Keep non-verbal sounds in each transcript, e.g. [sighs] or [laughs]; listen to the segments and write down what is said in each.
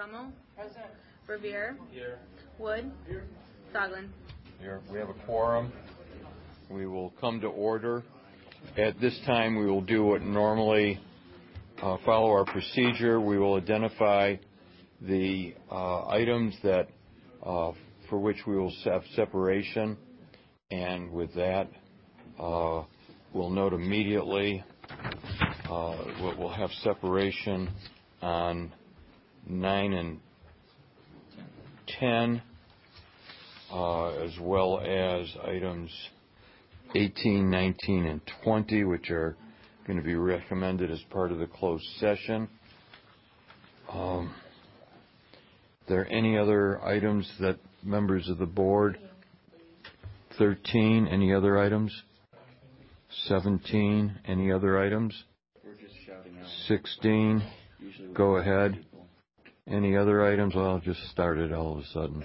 Rummel. Verveer. Wood. Soglin. Here. We have a quorum. We will come to order. At this time, we will do what normally uh, follow our procedure. We will identify the uh, items that uh, for which we will have separation. And with that, we'll note immediately what we'll have separation on nine and 10, uh, as well as items 18, 19, and 20, which are going to be recommended as part of the closed session. Are there any other items that members of the board? 13, any other items? 17, any other items? We're just shouting out. 16, go ahead. Any other items? Well, it just started all of a sudden.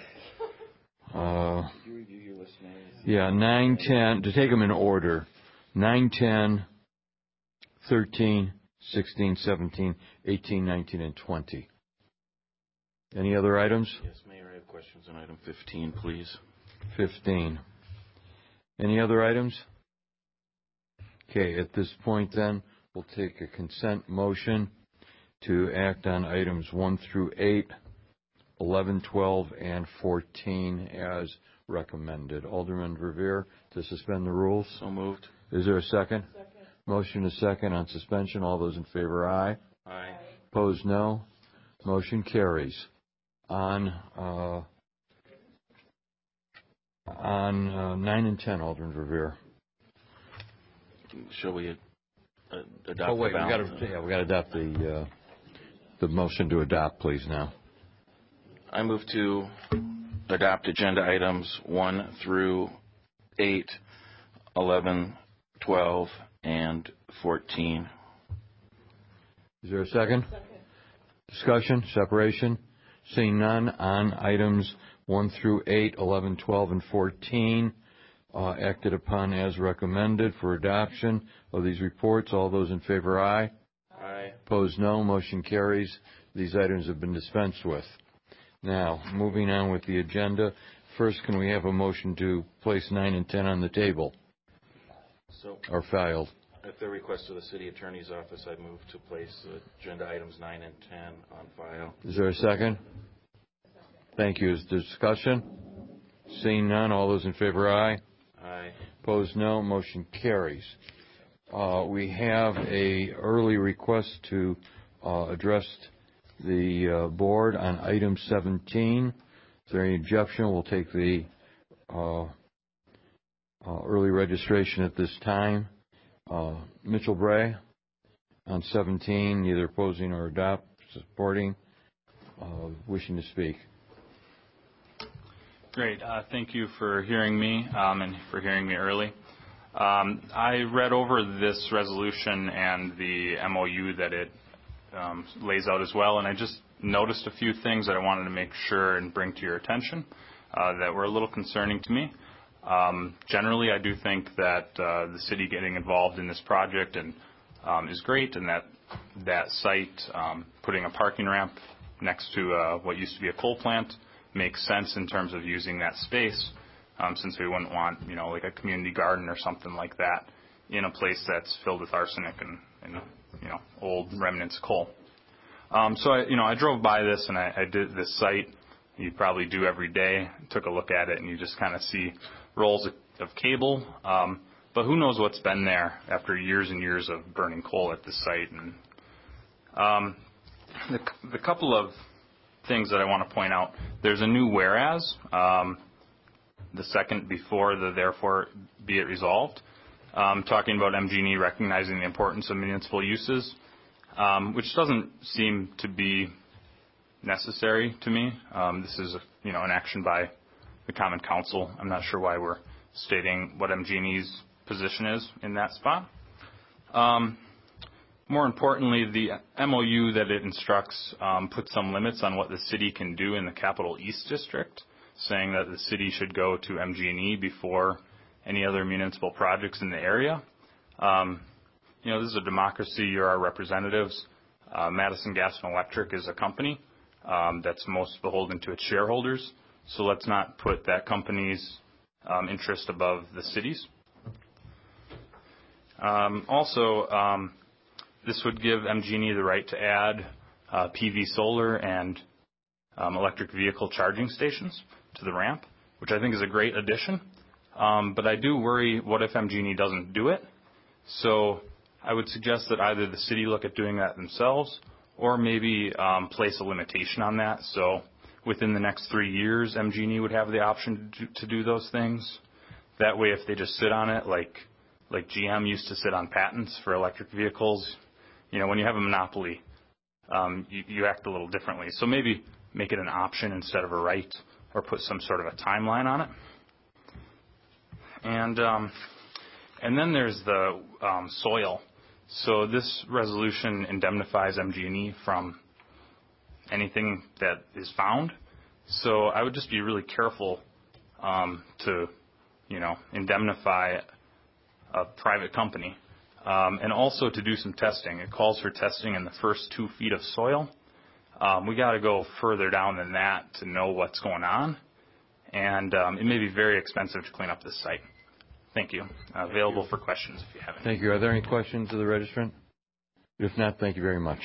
Could [laughs] uh, you review your list, Mayor? Yeah. Nine, 10. To take them in order. Nine, 10, 13, 16, 17, 18, 19, and 20. Any other items? Yes, Mayor, I have questions on item 15, please. 15. Any other items? Okay. At this point, then, we'll take a consent motion to act on items one through eight, 11, 12, and 14 as recommended. Alderman Verveer, to suspend the rules. So moved. Is there a second? Second. Motion is second on suspension. All those in favor, aye. Aye. Opposed, no. Motion carries. On uh, on uh, nine and 10, Alderman Verveer. Shall we uh, adopt the balance? Oh, wait. We got to adopt the motion to adopt, please, now. I move to adopt agenda items one through eight, 11, 12, and 14. Is there a second? Second. Discussion, separation. Seeing none on items one through eight, 11, 12, and 14, uh, acted upon as recommended for adoption of these reports. All those in favor, aye. Opposed, no. Motion carries. These items have been dispensed with. Now, moving on with the agenda. First, can we have a motion to place nine and 10 on the table? So- or Filed. At the request of the city attorney's office, I move to place agenda items nine and 10 on file. Is there a second? Second. Thank you. Is there discussion? Seeing none, all those in favor, aye. Aye. Opposed, no. Motion carries. Uh, we have an early request to uh, address the uh, board on item 17. Is there any objection? We'll take the early registration at this time. Mitchell Bray on 17, neither opposing or adopt, supporting. Wishing to speak. Great. Thank you for hearing me, um, and for hearing me early. Um, I read over this resolution and the MOU that it um, lays out as well, and I just noticed a few things that I wanted to make sure and bring to your attention uh, that were a little concerning to me. Um, generally, I do think that uh, the city getting involved in this project is great, and that site, putting a parking ramp next to uh, what used to be a coal plant makes sense in terms of using that space, Um, since we wouldn't want you know, like a community garden or something like that in a place that's filled with arsenic and and you know, old remnants of coal. Um, I you know, I drove by this, and I did this site. You probably do every day. Took a look at it, and you just kind of see rolls of cable. Um, but who knows what's been there after years and years of burning coal at this site. And um, the couple of things that I want to point out, there's a new whereas, the second before the therefore be it resolved, um, talking about MGE recognizing the importance of municipal uses, um, which doesn't seem to be necessary to me. Um, this is you know, an action by the Common Council. I'm not sure why we're stating what MGE's position is in that spot. More importantly, the MOU that it instructs puts some limits on what the city can do in the Capital East District, saying that the city should go to MGE before any other municipal projects in the area. You know, this is a democracy. You're our representatives. Madison Gas and Electric is a company. um, that's most beholden to its shareholders. So let's not put that company's um, interest above the city's. Um, also, um, this would give MGE the right to add uh, PV solar and um, electric vehicle charging stations to the ramp, which I think is a great addition. Um, but I do worry, what if MGE doesn't do it? So I would suggest that either the city look at doing that themselves or maybe um, place a limitation on that. So within the next three years, MGE would have the option to do, those things. That way, if they just sit on it, like like GM used to sit on patents for electric vehicles, you know, when you have a monopoly, um, you act a little differently. So maybe make it an option instead of a right, or put some sort of a timeline on it. And um, and then there's the um, soil. So this resolution indemnifies MG&E from anything that is found. So I would just be really careful um, to, you know, indemnify a private company, um, and also to do some testing. It calls for testing in the first two feet of soil. Um, we got to go further down than that to know what's going on, and um, it may be very expensive to clean up this site. Thank you. Uh, available for questions if you have any. Thank you. Are there any questions of the registrant? If not, thank you very much.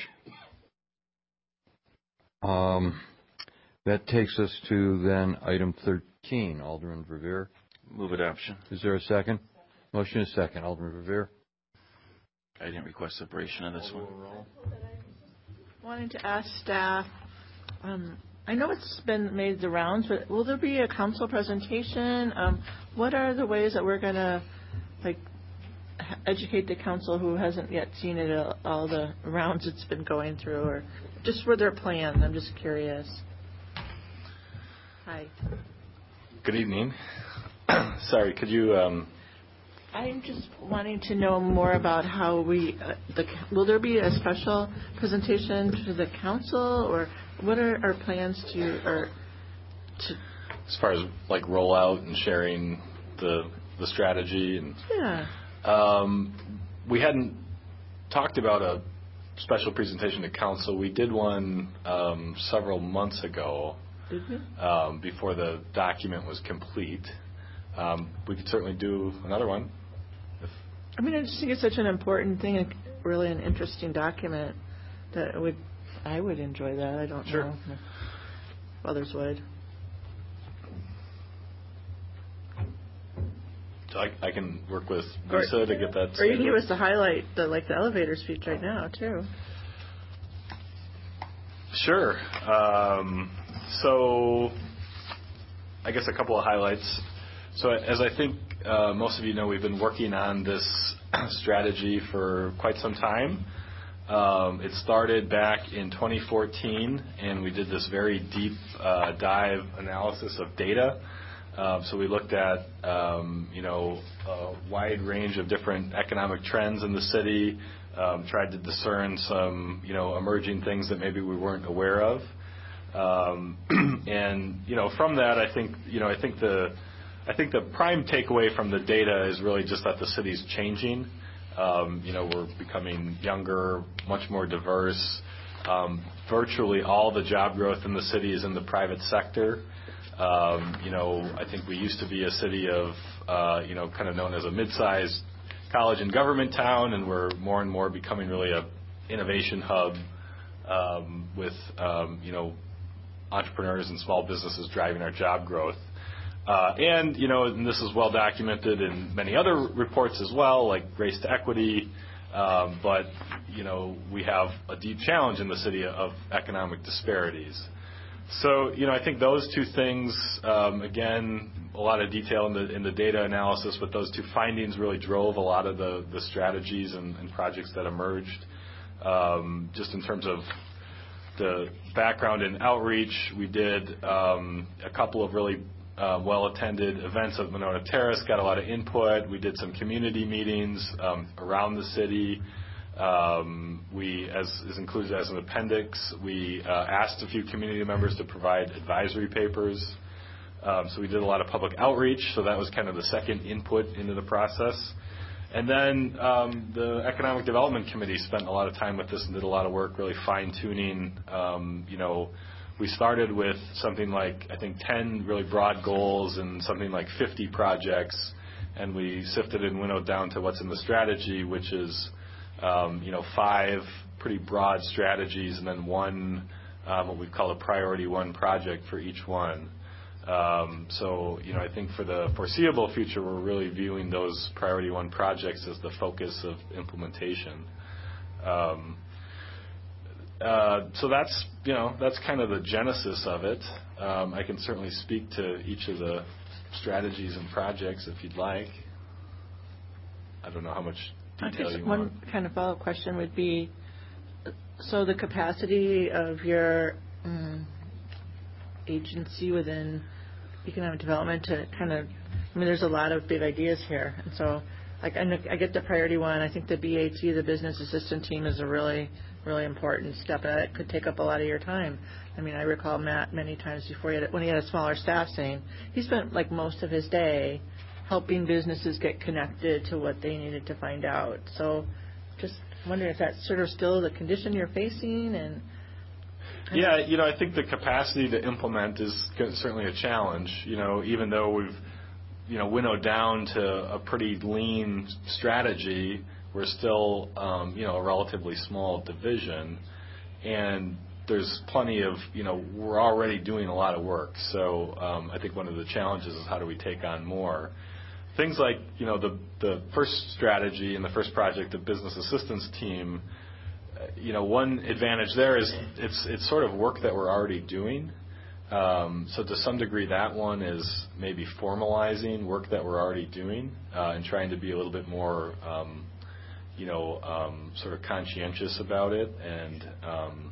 Um, That takes us to then item 13, Alderman Verveer. Move adoption. Is there a second? Motion is second. Alderman Verveer. I didn't request separation on this one. Wanting to ask staff, um, I know it's been made the rounds, but will there be a council presentation? Um, What are the ways that we're going to, like, educate the council who hasn't yet seen it, uh, all the rounds it's been going through, or just for their plan? I'm just curious. Hi. Good evening. [clears throat] Sorry, could you, um, I'm just wanting to know more about how we, uh, the, will there be a special presentation to the council, or what are our plans to, or to, as far as like rollout and sharing the the strategy and yeah, um, we hadn't talked about a special presentation to council. We did one um, several months ago we? um, before the document was complete. Um, we could certainly do another one. I mean, I just think it's such an important thing, and really an interesting document that it would, I would enjoy that. I don't Sure. know if others would. So I, I can work with Or- Lisa to get that. Or you can scheduled. give us the highlight, the like the elevator speech right now too. Sure. Um, so, I guess a couple of highlights. So, as I think most of you know, we've been working on this [clears throat] strategy for quite some time. Um, it started back in 2014, and we did this very deep uh, dive analysis of data. Um, so we looked at, um, you know, a wide range of different economic trends in the city, um, tried to discern some, you know, emerging things that maybe we weren't aware of. Um, [clears throat] and, you know, from that, I think, you know, I think the, I think the prime takeaway from the data is really just that the city's changing. Um, you know, we're becoming younger, much more diverse. Um, virtually all the job growth in the city is in the private sector. Um, you know, I think we used to be a city of, uh, you know, kind of known as a mid-sized college and government town, and we're more and more becoming really a innovation hub um, with, um, you know, entrepreneurs and small businesses driving our job growth. Uh, and, you know, and this is well documented in many other reports as well, like Race to Equity. Um, but, you know, we have a deep challenge in the city of economic disparities. So, you know, I think those two things, um, again, a lot of detail in the, in the data analysis, but those two findings really drove a lot of the, the strategies and, and projects that emerged. Um, just in terms of the background and outreach, we did um, a couple of really uh, well-attended events at Monona Terrace, got a lot of input. We did some community meetings um, around the city. Um, we, as is included as an appendix, we uh, asked a few community members to provide advisory papers. Um, so we did a lot of public outreach. So that was kind of the second input into the process. And then um, the Economic Development Committee spent a lot of time with this and did a lot of work really fine-tuning, um, you know, we started with something like, I think, 10 really broad goals and something like 50 projects, and we sifted and winnowed down to what's in the strategy, which is um, you know, five pretty broad strategies and then one, um, what we call a priority one project for each one. Um, so, you know, I think for the foreseeable future, we're really viewing those priority one projects as the focus of implementation. Uh, that's you know that's kind of the genesis of it. Um, I can certainly speak to each of the strategies and projects if you'd like. I don't know how much detail you want. One kind of follow-up question would be, so the capacity of your um, agency within economic development to kind of, I mean, there's a lot of big ideas here. And so like I, I get the priority one. I think the BAT, the business assistant team, is a really important step, and that could take up a lot of your time. I mean, I recall Matt many times before, he when he had a smaller staff, saying he spent like most of his day helping businesses get connected to what they needed to find out. So, just wondering if that's sort of still the condition you're facing and Yeah. You know, I think the capacity to implement is certainly a challenge. You know, even though we've you know, winnowed down to a pretty lean strategy, we're still um, you know, a relatively small division, and there's plenty of, you know, we're already doing a lot of work. So um, I think one of the challenges is how do we take on more. Things like you know, the the first strategy and the first project, the business assistance team, You know, one advantage there is it's it's sort of work that we're already doing. Um, so to some degree, that one is maybe formalizing work that we're already doing, and trying to be a little bit more sort of conscientious about it and um,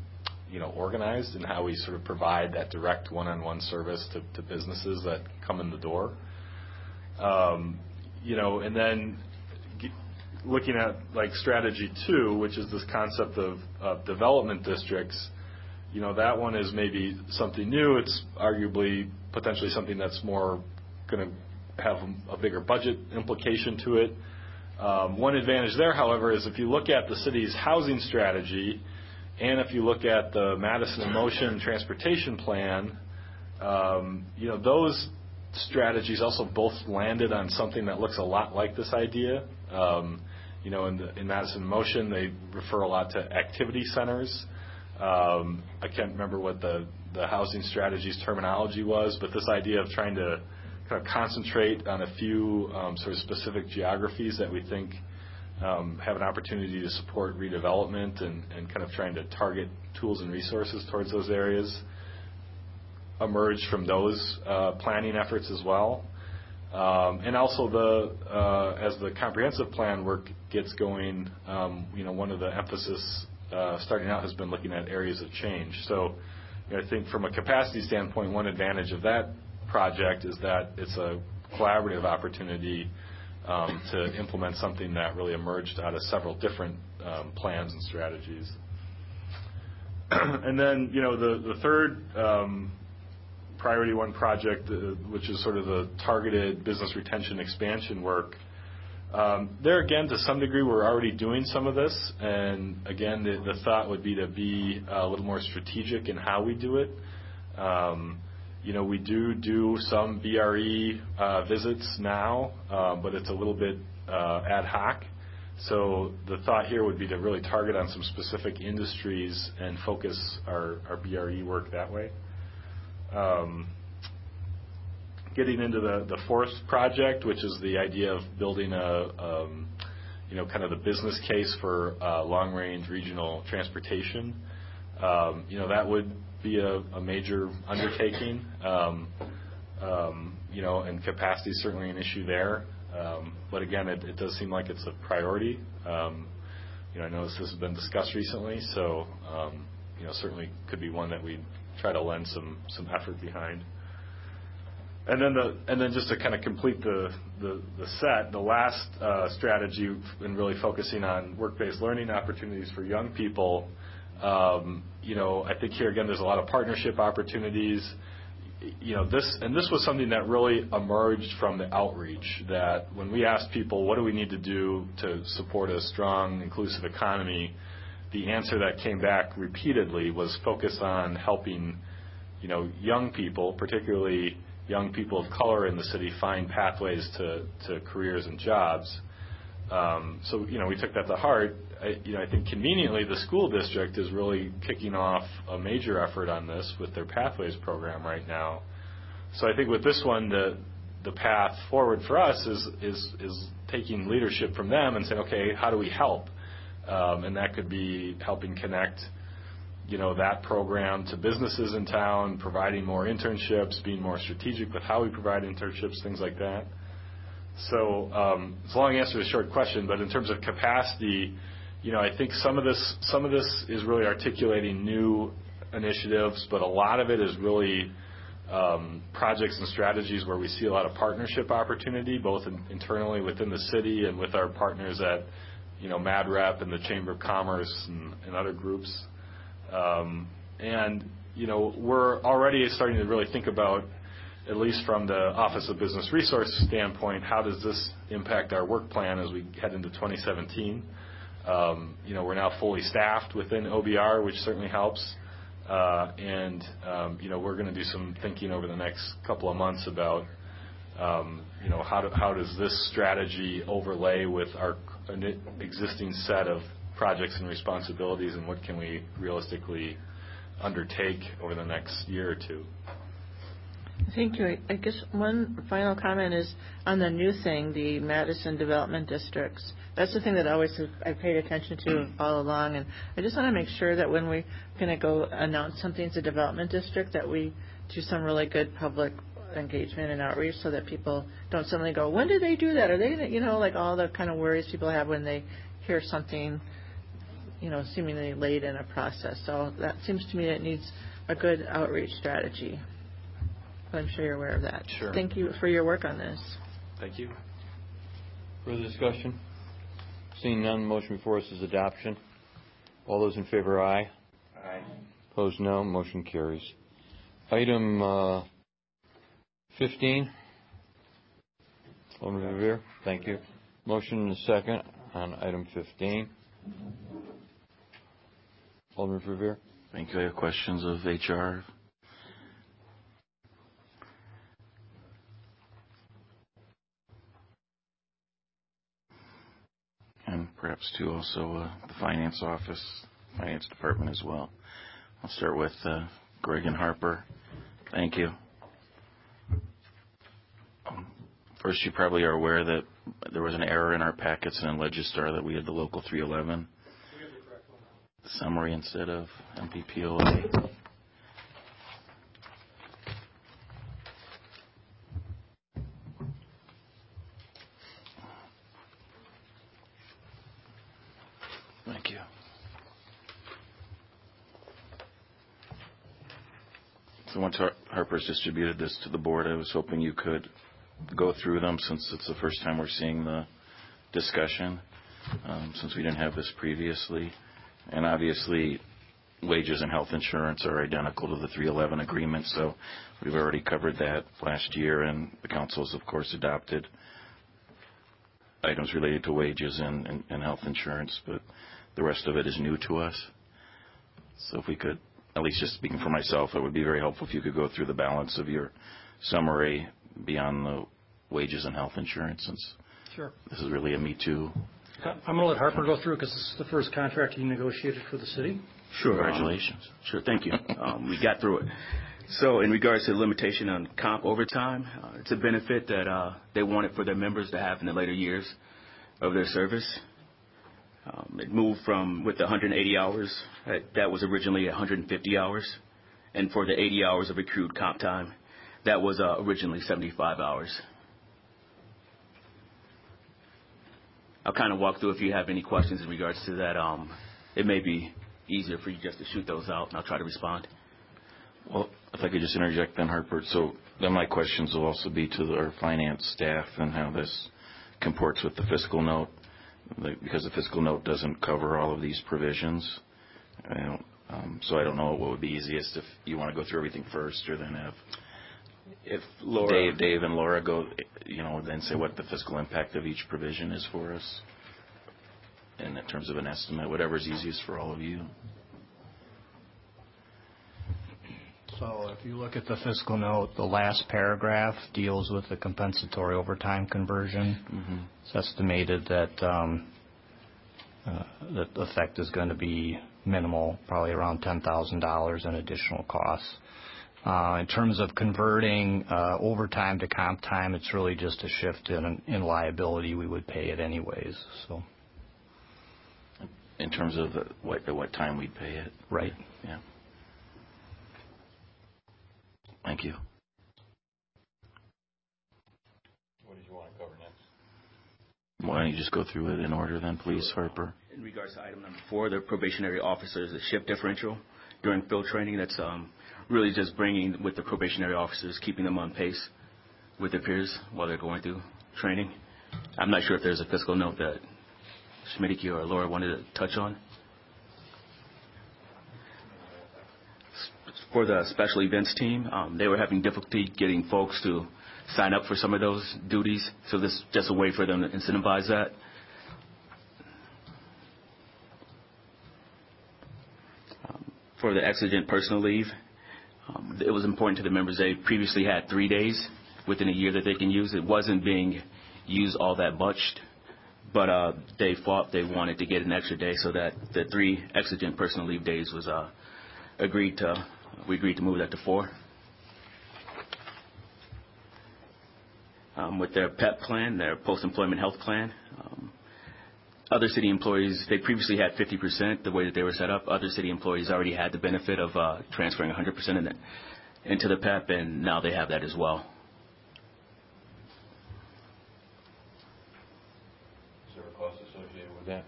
you know, organized in how we sort of provide that direct one-on-one service to to businesses that come in the door. Um, you know, and then g- looking at like strategy 2, which is this concept of development districts, You know, that one is maybe something new. It's arguably potentially something that's more going to have a bigger budget implication to it. One advantage there, however, is if you look at the city's housing strategy, and if you look at the Madison Motion transportation plan, um you know those strategies also both landed on something that looks a lot like this idea. Um you know, in Madison in Madison Motion, they refer a lot to activity centers. I can't remember what the housing strategy's terminology was, but this idea of trying to kind of concentrate on a few um, sort of specific geographies that we think um, have an opportunity to support redevelopment and kind of trying to target tools and resources towards those areas emerge from those uh, planning efforts as well. Um and also, uh, as the comprehensive plan work gets going, um you know one of the emphasis uh, starting out has been looking at areas of change. So I think from a capacity standpoint, one advantage of that project is that it's a collaborative opportunity um, to implement something that really emerged out of several different um, plans and strategies. [clears throat] And then, you know, the the third um, priority one project, uh, which is sort of the targeted business retention expansion work. There again, to some degree, we're already doing some of this. And again, the thought would be to be a little more strategic in how we do it. You know, we do do some BRE uh, visits now, um, but it's a little bit uh, ad hoc. So the thought here would be to really target on some specific industries and focus our our BRE work that way. Um, getting into the fourth project, which is the idea of building a, um, you know, kind of the business case for uh, long-range regional transportation. You know, that would be a major undertaking. Um, um, you know, and capacity is certainly an issue there. But again, it does seem like it's a priority. You know, I know this has been discussed recently, so um, you know, certainly could be one that we'd try to lend some some effort behind. And then, the and then just to kind of complete the set, the last strategy in really focusing on work-based learning opportunities for young people. Um, I think here again, there's a lot of partnership opportunities. You know, this and this was something that really emerged from the outreach, that when we asked people, what do we need to do to support a strong, inclusive economy? The answer that came back repeatedly was focus on helping you know, young people, particularly young people of color in the city, find pathways to to careers and jobs. We took that to heart. I you know, I think conveniently, the school district is really kicking off a major effort on this with their Pathways program right now. So I think with this one, the the path forward for us is is is taking leadership from them and saying, "Okay, how do we help?" Um, and that could be helping connect you know, that program to businesses in town, providing more internships, being more strategic with how we provide internships, things like that. It's a long answer to a short question, but in terms of capacity, you know, I think some of this some of this is really articulating new initiatives, but a lot of it is really projects and strategies where we see a lot of partnership opportunity, both internally within the city and with our partners at you know MadRep and the Chamber of Commerce and other groups. Um and you know, we're already starting to really think about, at least from the Office of Business Resources standpoint, how does this impact our work plan as we head into 2017? Um, you know, We're now fully staffed within OBR, which certainly helps. Uh, and, um, you know, we're going to do some thinking over the next couple of months about um, you know, how how does this strategy overlay with our existing set of projects and responsibilities, and what can we realistically undertake over the next year or two. Thank you. I guess one final comment is on the new thing, the Madison Development Districts. That's the thing that I always I paid attention to all along, and I just want to make sure that when we're going to go announce something as a development district, that we do some really good public engagement and outreach so that people don't suddenly go, "When did they do that?" Are they, you know, like all the kind of worries people have when they hear something you know, seemingly late in a process. So that seems to me it needs a good outreach strategy. I'm sure you're aware of that. Sure. Thank you for your work on this. Thank you. Further discussion? Seeing none, motion before us is adoption. All those in favor, aye. Aye. Opposed, no. Motion carries. Item uh, 15. Alderman Verveer. Thank you. Motion and a second on item 15. Alderman Verveer. Thank you. I have questions of HR. Perhaps too, also, uh, the finance office, finance department as well. I'll start with uh, Greg and Harper. Thank you. Um, first, you probably are aware that there was an error in our packets and in Legistar that we had the Local 311. We have the correct one. Summary instead of MPPOA. Thank you. Once Distributed this to the board, I was hoping you could go through them since it's the first time we're seeing the discussion, um, since we didn't have this previously. And obviously, wages and health insurance are identical to the 311 agreement, so we've already covered that last year, and the council has, of course, adopted items related to wages and health insurance, but the rest of it is new to us. So if we could, at least just speaking for myself, it would be very helpful if you could go through the balance of your summary beyond the wages and health insurance since- Sure this is really a me too. I'm going to let Harper go through because this is the first contract he negotiated for the city. Sure. Congratulations. Sure. Thank you. Um, we got through it. So in regards to the limitation on comp overtime, uh, it's a benefit that uh, they wanted for their members to have in the later years of their service. Um, it moved from, with the 180 hours, uh, that was originally 150 hours. And for the 80 hours of accrued comp time, that was uh, originally 75 hours. I'll kind of walk through if you have any questions in regards to that. Um, it may be easier for you just to shoot those out, and I'll try to respond. Well, if I could just interject Ben Hartford so then. My questions will also be to our finance staff and how this comports with the fiscal note, because the fiscal note doesn't cover all of these provisions. Um, so I don't know what would be easiest, if you want to go through everything first or then have- If Laura- Dave and Laura go, you know, then say what the fiscal impact of each provision is for us And in terms of an estimate, whatever's easiest for all of you. So if you look at the fiscal note, the last paragraph deals with the compensatory overtime conversion. It's estimated that um, uh, the effect is going to be minimal, probably around $10,000 in additional costs. Uh, In terms of converting uh, overtime to comp time, it's really just a shift in in liability. We would pay it anyways, so. In terms of the- what, at what time we'd pay it? Right. Yeah. Thank you. What did you want to cover next? Why don't you just go through it in order then, please, Harper? In regards to item number four, the probationary officers, the shift differential during field training, that's um, really just bringing with the probationary officers, keeping them on pace with their peers while they're going through training. I'm not sure if there's a fiscal note that Schmiedicke or Laura wanted to touch on. For the special events team, um, they were having difficulty getting folks to sign up for some of those duties, so this is just a way for them to incentivize that. for the exigent personal leave. Um, it was important to the members. They previously had three days within a year that they can use. It wasn't being used all that much, but uh, they fought. They wanted to get an extra day, so that the three exigent personal leave days was uh, agreed to. We agreed to move that to four. Um, with their PEP plan, their post-employment health plan, um, other city employees, they previously had 50% the way that they were set up. Other city employees already had the benefit of uh, transferring 100% in it, into the PEP, and now they have that as well. Is there a cost associated with that?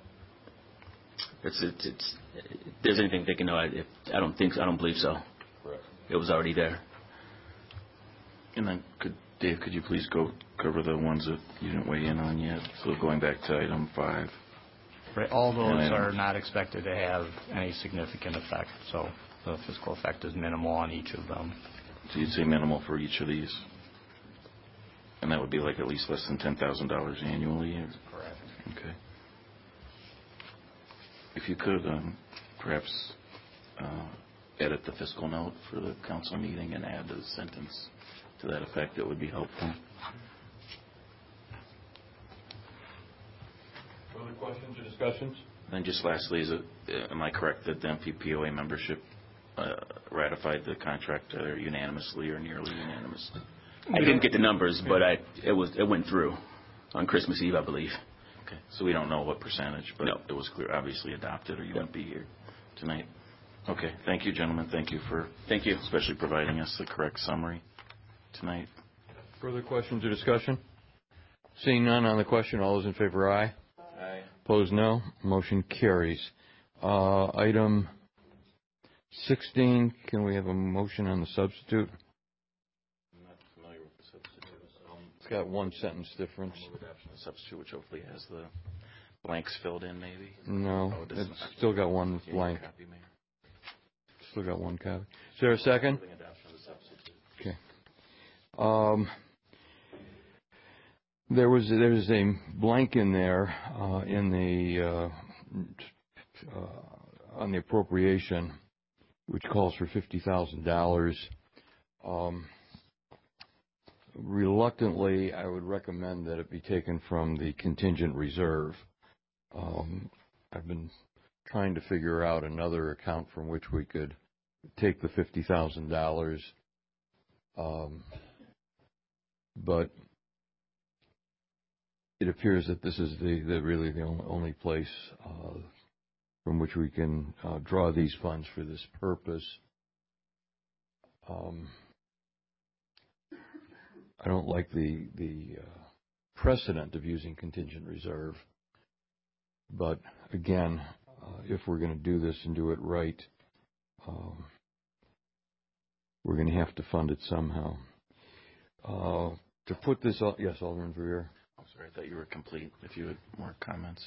It's, it's, it's, if there's anything they can know, I, if, I don't think, I don't believe so. Correct. It was already there. And then, could Dave, could you please go cover the ones that you didn't weigh in on yet? So going back to item five. Right, All those And I- are not expected to have any significant effect, so the fiscal effect is minimal on each of them. So you'd say minimal for each of these? And that would be like at least less than $10,000 annually? or- Correct. Okay. If you could, um, perhaps uh, edit the fiscal note for the council meeting and add a sentence to that effect, that would be helpful. Further questions or discussions? And just lastly, is it, uh, am I correct that the MPPOA membership uh, ratified the contract either unanimously or nearly unanimously? I didn't get the numbers, but I, it was, it went through on Christmas Eve, I believe. Okay, so we don't know what percentage, but No. it was clear, obviously adopted, or you wouldn't be here tonight. Okay, thank you, gentlemen. Thank you for Thank you. especially providing us the correct summary tonight. Further questions or discussion? Seeing none on the question, all those in favor, aye. Aye. Opposed, no. Motion carries. Uh, Item 16, can we have a motion on the substitute? I'm not familiar with the substitute. It's got one sentence difference. Substitute, which hopefully has the blanks filled in, maybe? No, Oh, it does it's still got one blank. copy, Mayor? Still got one copy. Is there a second? The adoption of the substitute. Okay. Um, There was, there was a blank in there, uh, in the, uh, uh, on the appropriation, which calls for $50,000. Um, Reluctantly, I would recommend that it be taken from the contingent reserve. Um, I've been trying to figure out another account from which we could take the $50,000. Um, But it appears that this is the, the really the only, only place uh, from which we can uh, draw these funds for this purpose. Um, I don't like the the uh, precedent of using contingent reserve, but again, uh, if we're going to do this and do it right, um, we're going to have to fund it somehow. Uh, to put this, up, yes, Alderman Verveer. I'm sorry, I thought you were complete. If you had more comments.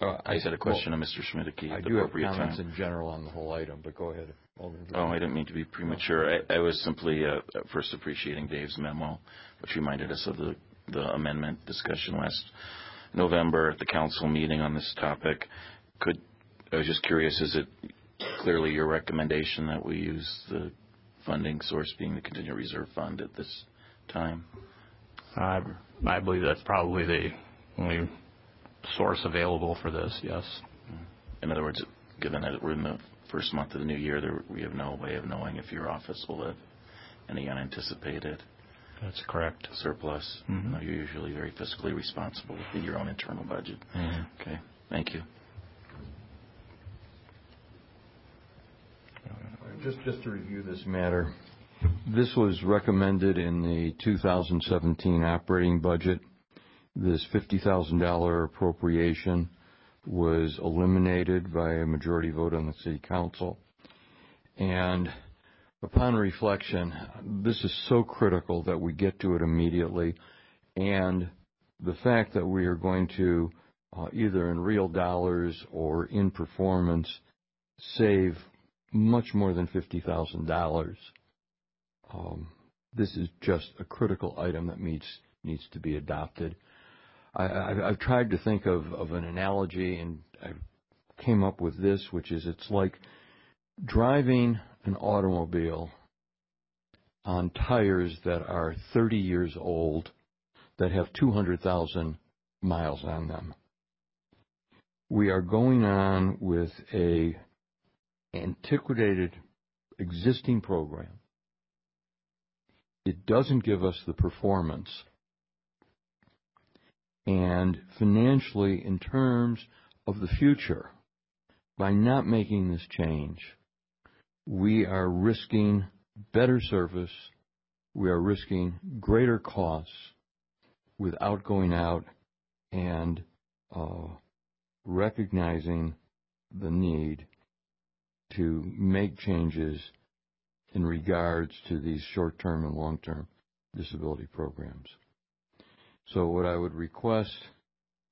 Uh, I just had a question of Mr. Schmiedicke I at the do have comments time. in general on the whole item, but go ahead, Alderman. Oh, I didn't mean to be premature. I, I was simply uh, first appreciating Dave's memo, which reminded us of the, the amendment discussion last November at the council meeting on this topic. Could I was just curious, is it clearly your recommendation that we use the funding source being the contingent reserve fund at this time? I I believe that's probably the only source available for this, yes. In other words, given that we're in the first month of the new year, there, we have no way of knowing if your office will have any unanticipated That's correct. surplus. Mhm. No, You're usually very fiscally responsible within your own internal budget. Mhm. Okay, thank you. Just, to review this matter, this was recommended in the 2017 operating budget. This $50,000 appropriation was eliminated by a majority vote on the city council. And upon reflection, this is so critical that we get to it immediately. And the fact that we are going to, uh, either in real dollars or in performance, save much more than $50,000. Um, This is just a critical item that needs needs to be adopted. I- I've tried to think of of an analogy, and I came up with this, which is it's like driving an automobile on tires that are 30 years old that have 200,000 miles on them. We are going on with a antiquated existing program. It doesn't give us the performance. And financially, in terms of the future, by not making this change, we are risking better service, we are risking greater costs without going out and uh, recognizing the need to make changes in regards to these short-term and long-term disability programs. So what I would request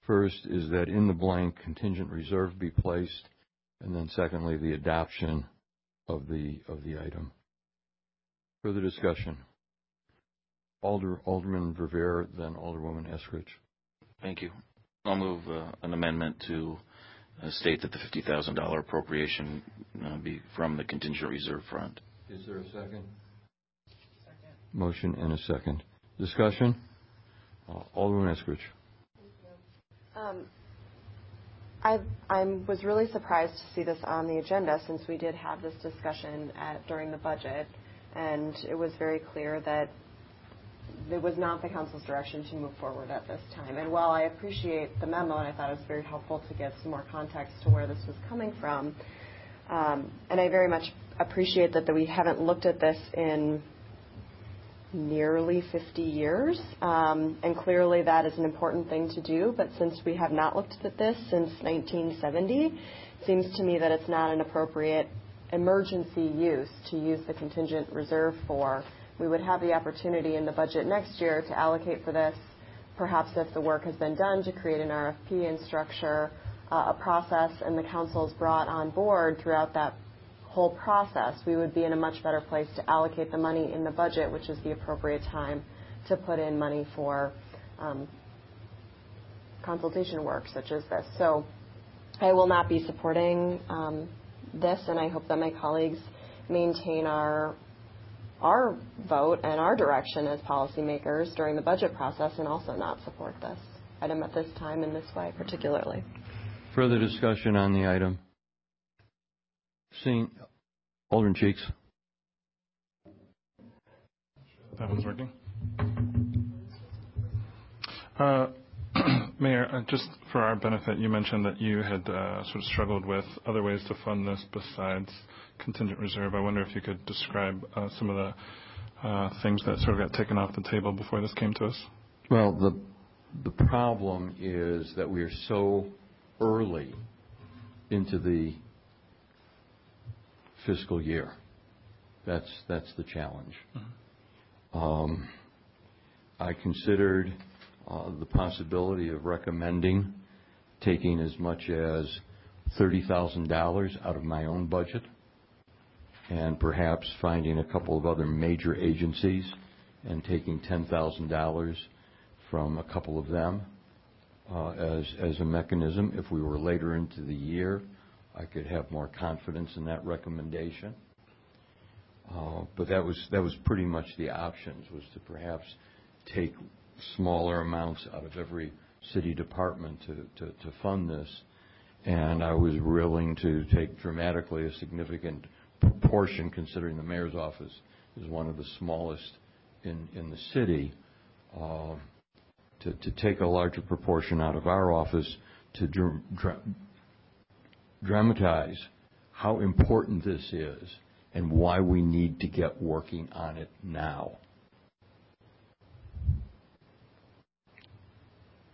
first is that in the blank contingent reserve be placed, and then secondly, the adoption of the of the item. Further discussion. Alder, Alderman Verveer, then Alderwoman Eskrich. Thank you. I'll move uh, an amendment to state that the $50,000 appropriation uh, be from the contingent reserve fund. Is there a second? Second. Motion and a second. Discussion? Uh, Alderman Eskrich. Um, I I was really surprised to see this on the agenda since we did have this discussion at, during the budget, and it was very clear that it was not the council's direction to move forward at this time. And while I appreciate the memo, and I thought it was very helpful to give some more context to where this was coming from, um, and I very much appreciate that, that we haven't looked at this in nearly 50 years. Um, and clearly that is an important thing to do. But since we have not looked at this since 1970, it seems to me that it's not an appropriate emergency use to use the contingent reserve for. We would have the opportunity in the budget next year to allocate for this, perhaps if the work has been done to create an RFP and structure uh, a process and the council is brought on board throughout that whole process, we would be in a much better place to allocate the money in the budget, which is the appropriate time to put in money for um, consultation work such as this. So I will not be supporting um, this, and I hope that my colleagues maintain our our vote and our direction as policymakers during the budget process and also not support this item at this time in this way particularly. Further discussion on the item? Seeing, Alderman Cheeks. That one's working. Uh, [clears throat] Mayor, uh, just for our benefit, you mentioned that you had uh, sort of struggled with other ways to fund this besides contingent reserve. I wonder if you could describe uh, some of the uh, things that sort of got taken off the table before this came to us. Well, the the problem is that we are so early into the fiscal year. That's that's the challenge. Um, I considered uh, the possibility of recommending taking as much as $30,000 out of my own budget and perhaps finding a couple of other major agencies and taking $10,000 from a couple of them uh, as as a mechanism. If we were later into the year, I could have more confidence in that recommendation. Uh, But that was, that was pretty much the options, was to perhaps take smaller amounts out of every city department to fund this. And I was willing to take dramatically a significant proportion, considering the mayor's office is one of the smallest in, in the city, uh, to, take a larger proportion out of our office to dr- dra- dramatize how important this is and why we need to get working on it now.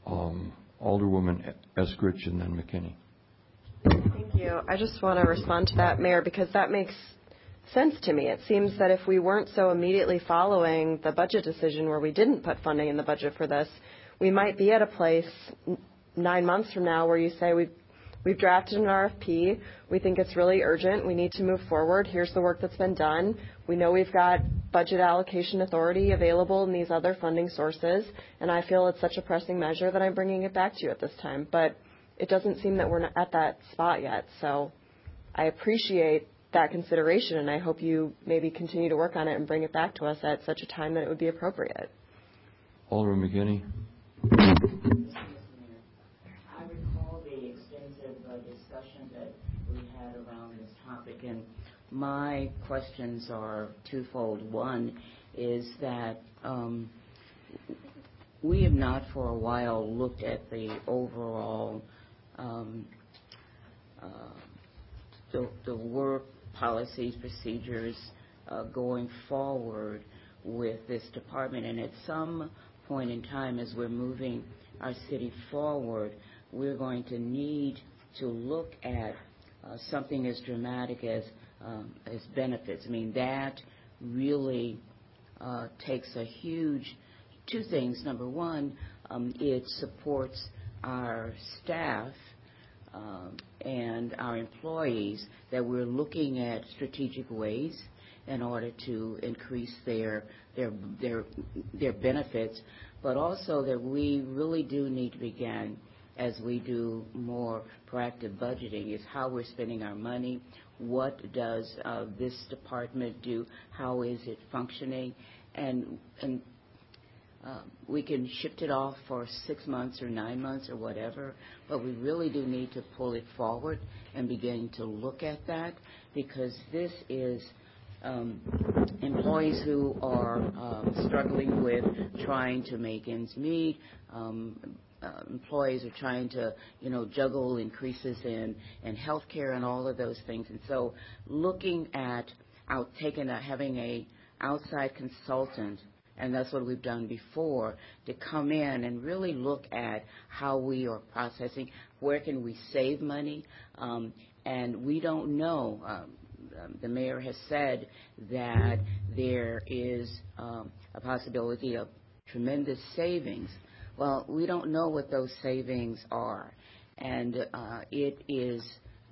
Um, Alderwoman Eskrich and then McKinney. Thank you. I just want to respond to that, Mayor, because that makes sense to me. It seems that if we weren't so immediately following the budget decision where we didn't put funding in the budget for this, we might be at a place nine months from now where you say we've We've drafted an RFP. We think it's really urgent. We need to move forward. Here's the work that's been done. We know we've got budget allocation authority available in these other funding sources, and I feel it's such a pressing measure that I'm bringing it back to you at this time. But it doesn't seem that we're at that spot yet. So I appreciate that consideration, and I hope you maybe continue to work on it and bring it back to us at such a time that it would be appropriate. Alderman McKinney. I recall the extensive uh, discussion that we had around this topic, and my questions are twofold. One is that um, we have not for a while looked at the overall the, the work policies, procedures uh, going forward with this department. And at some point in time, as we're moving our city forward, we're going to need to look at uh, something as dramatic as um, as benefits. I mean, that really uh, takes a huge two things. Number one, um, it supports our staff um, and our employees that we're looking at strategic ways in order to increase their their their their benefits, but also that we really do need to begin as we do more proactive budgeting is how we're spending our money, what does uh, this department do, how is it functioning, and and we can shift it off for six months or nine months or whatever, but we really do need to pull it forward and begin to look at that because this is um, employees who are um, struggling with trying to make ends meet. Um, uh, employees are trying to, you know, juggle increases in in healthcare and all of those things. And so, looking at out taking a, having a outside consultant and that's what we've done before, to come in and really look at how we are processing, where can we save money, um, and we don't know. Um, um, the mayor has said that there is um, a possibility of tremendous savings. Well, we don't know what those savings are, and uh, it is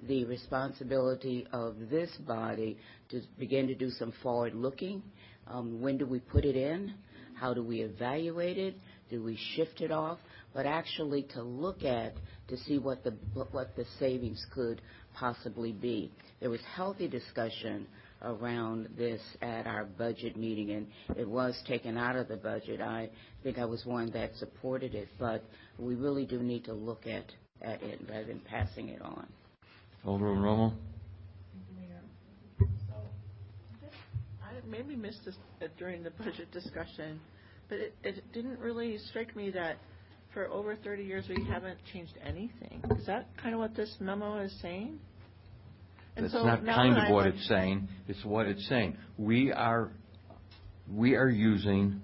the responsibility of this body to begin to do some forward looking um, when do we put it in? How do we evaluate it? Do we shift it off? But actually to look at to see what the what the savings could possibly be. There was healthy discussion around this at our budget meeting, and it was taken out of the budget. I think I was one that supported it, but we really do need to look at, at it rather than passing it on. Alderman Rummel. Maybe missed this uh, during the budget discussion, but it, it didn't really strike me that for over 30 years we haven't changed anything. Is that kind of what this memo is saying? And That's so not kind of what it's saying. It's what it's saying. We are we are using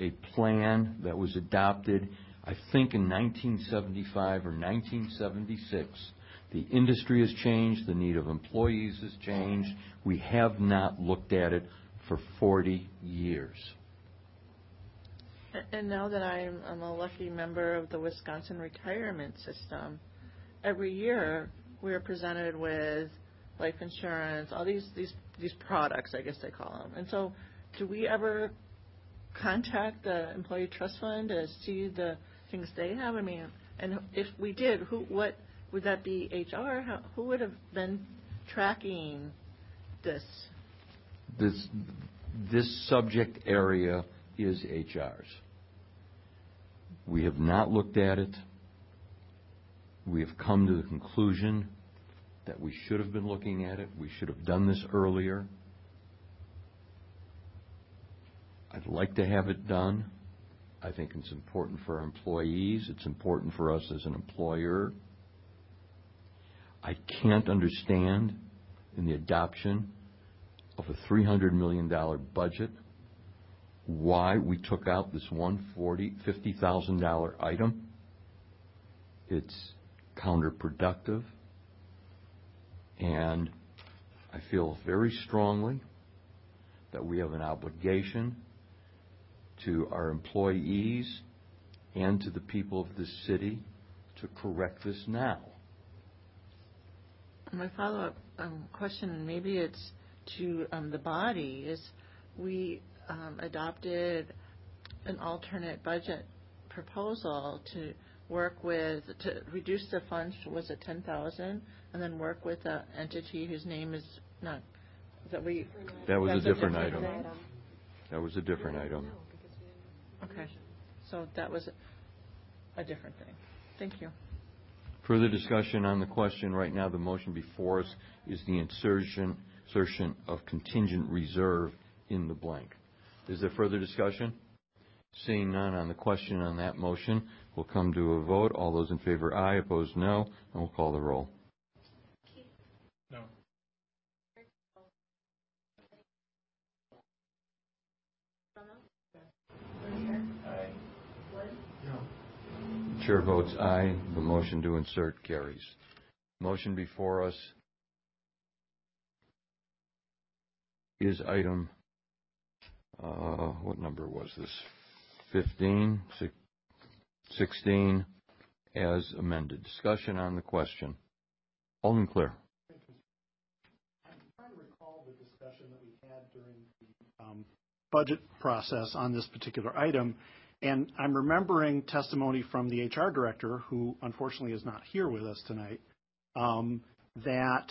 a plan that was adopted, I think, in 1975 or 1976. The industry has changed. The need of employees has changed. We have not looked at it for 40 years. And now that I'm, I'm a lucky member of the Wisconsin retirement system, every year we are presented with life insurance, all these, these, these products, I guess they call them. And so do we ever contact the employee trust fund to see the things they have? I mean, and if we did, who, what, would that be HR? How, who would have been tracking this? This, this subject area is HR's. We have not looked at it. We have come to the conclusion that we should have been looking at it. We should have done this earlier. I'd like to have it done. I think it's important for our employees. It's important for us as an employer. I can't understand in the adoption of a $300 million budget why we took out this $150,000 item. It's counterproductive. And I feel very strongly that we have an obligation to our employees and to the people of this city to correct this now. My follow-up um, question, maybe it's to um, the body, is we um, adopted an alternate budget proposal to work with, to reduce the funds, was it 10,000? And then work with an entity whose name is not, that we. That was a different item. That was a different item. Okay, so that was a different thing. Thank you. Further discussion on the question. Right now, the motion before us is the insertion insertion of contingent reserve in the blank. Is there further discussion? Seeing none on the question on that motion, we'll come to a vote. All those in favor, aye. Opposed, no. And we'll call the roll. No. Chair votes aye. The motion to insert carries. Motion before us is item, uh, what number was this? 15, 16, as amended. Discussion on the question. All in Clear. I'm trying to recall the discussion that we had during the um, budget process on this particular item, and I'm remembering testimony from the HR director, who unfortunately is not here with us tonight, um, that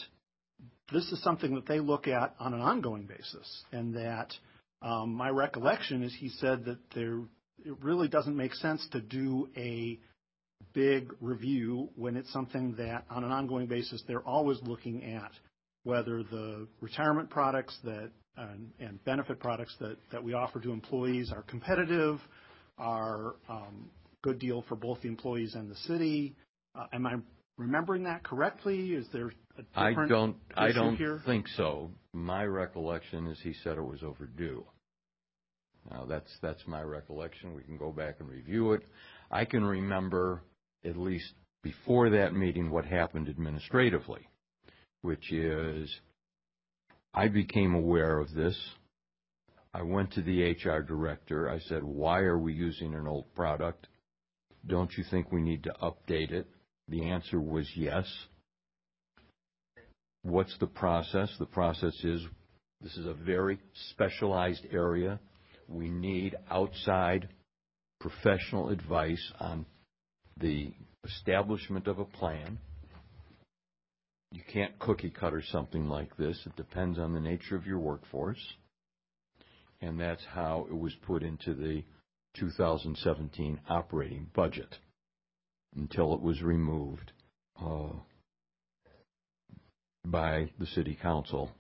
this is something that they look at on an ongoing basis, and that um, my recollection is he said that there it really doesn't make sense to do a big review when it's something that on an ongoing basis they're always looking at whether the retirement products that and, benefit products that, that we offer to employees are competitive, are um, good deal for both the employees and the city. Uh, am I remembering that correctly? Is there a I don't, I don't think so. My recollection is he said it was overdue. Now, that's, that's my recollection. We can go back and review it. I can remember, at least before that meeting, what happened administratively, which is I became aware of this. I went to the HR director. I said, why are we using an old product? Don't you think we need to update it? The answer was yes. What's the process? The process is this is a very specialized area. We need outside professional advice on the establishment of a plan. You can't cookie cutter something like this. It depends on the nature of your workforce. And that's how it was put into the 2017 operating budget until it was removed uh, by the city council.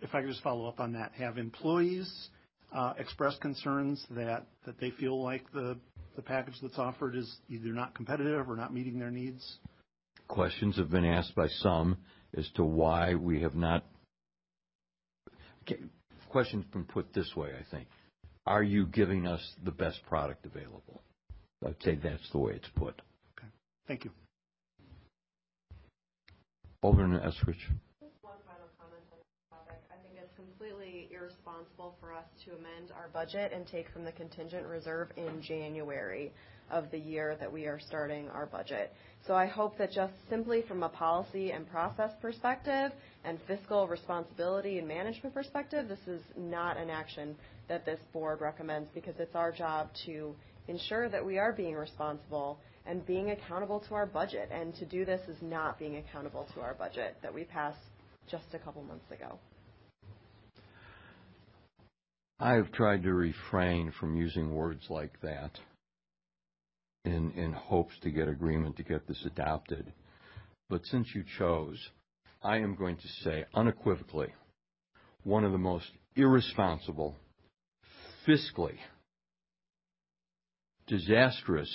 If I could just follow up on that, have employees uh, expressed concerns that, that they feel like the, the package that's offered is either not competitive or not meeting their needs? Questions have been asked by some as to why we have not. Okay, Question's been put this way, I think. Are you giving us the best product available? I'd say that's the way it's put. Okay. Thank you. Alderman Eskrich. One final comment on this topic. I think it's completely irresponsible for us to amend our budget and take from the contingent reserve in January of the year that we are starting our budget. So I hope that just simply from a policy and process perspective and fiscal responsibility and management perspective, this is not an action that this board recommends because it's our job to ensure that we are being responsible and being accountable to our budget. And to do this is not being accountable to our budget that we passed just a couple months ago. I've tried to refrain from using words like that in, in hopes to get agreement to get this adopted. But since you chose, I am going to say unequivocally one of the most irresponsible, fiscally disastrous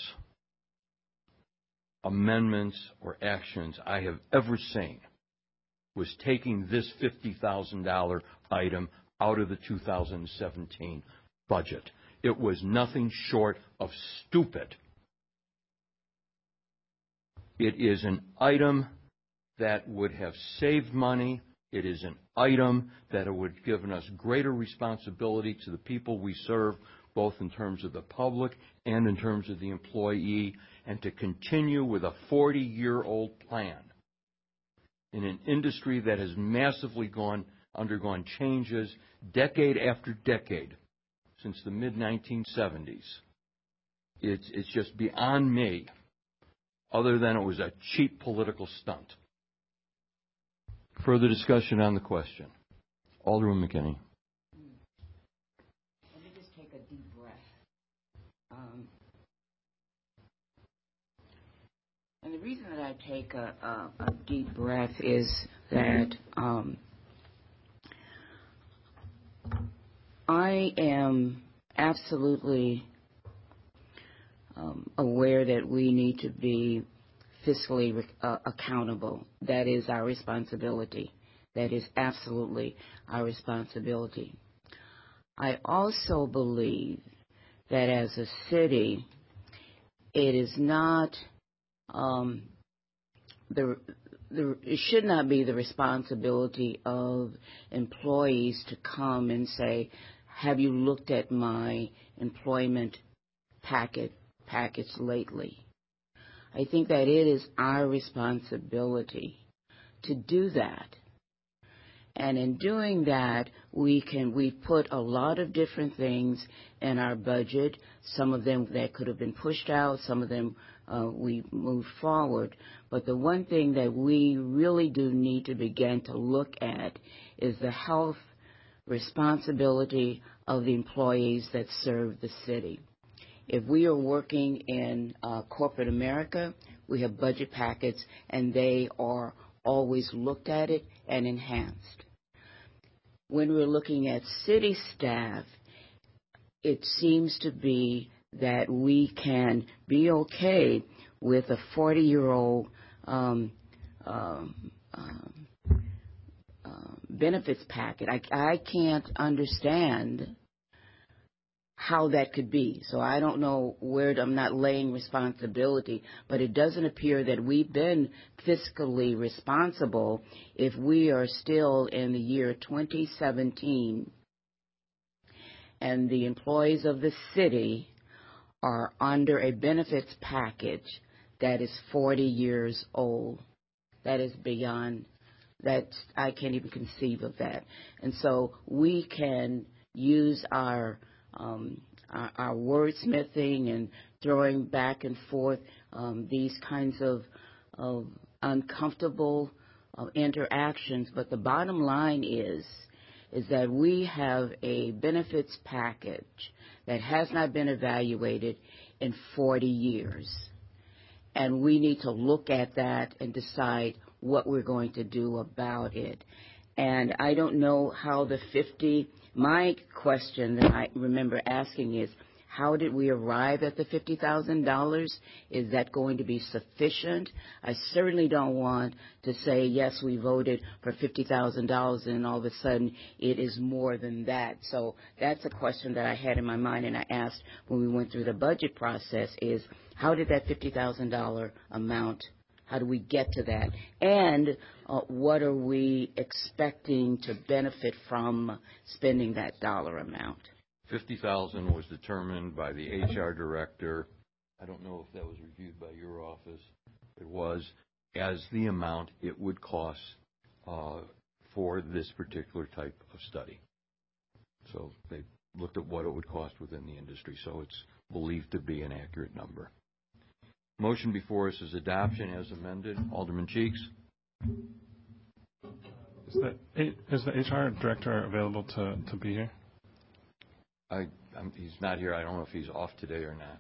amendments or actions I have ever seen was taking this $50,000 item out of the 2017 budget. It was nothing short of stupid. It is an item that would have saved money. It is an item that would have given us greater responsibility to the people we serve, both in terms of the public and in terms of the employee, and to continue with a 40-year-old plan in an industry that has massively gone, undergone changes decade after decade since the mid-1970s. It's just beyond me, other than it was a cheap political stunt. Further discussion on the question. Alderman McKinney. Let me just take a deep breath. The reason that I take a deep breath is that um, I am absolutely um, aware that we need to be fiscally uh, accountable. That is our responsibility. That is absolutely our responsibility. I also believe that as a city, it Um, should not be the responsibility of employees to come and say, "Have you looked at my employment package lately?" I think that it is our responsibility to do that. And in doing that, we can we put a lot of different things in our budget, some of them that could have been pushed out, some of them Uh, we move forward. But the one thing that we really do need to begin to look at is the health responsibility of the employees that serve the city. If we are working in uh, corporate America, we have budget packets, and they are always looked at it and enhanced. When we're looking at city staff, it seems to be that we can be okay with a 40-year-old um, um, um, benefits packet. I can't understand how that could be. So I don't know where I'm not laying responsibility, but it doesn't appear that we've been fiscally responsible if we are still in the year 2017, and the employees of the city are under a benefits package that is 40 years old. That is beyond. That I can't even conceive of that. And so we can use our um our wordsmithing and throwing back and forth um, these kinds of of uncomfortable interactions. But the bottom line is is that we have a benefits package that has not been evaluated in 40 years, and we need to look at that and decide what we're going to do about it. And I don't know how the 50. My question that I remember asking is, how did we arrive at the $50,000? Is that going to be sufficient? I certainly don't want to say, yes, we voted for $50,000, and all of a sudden it is more than that. So that's a question that I had in my mind, and I asked when we went through the budget process is, how did that $50,000 amount, how do we get to that? And uh, what are we expecting to benefit from spending that dollar amount? 50,000 was determined by the HR director. I don't know if that was reviewed by your office. It was as the amount it would cost uh, for this particular type of study. So they looked at what it would cost within the industry. So it's believed to be an accurate number. Motion before us is adoption as amended. Alderman Cheeks. Is the HR director available to, to be here? I, I'm- he's not here. I don't know if he's off today or not.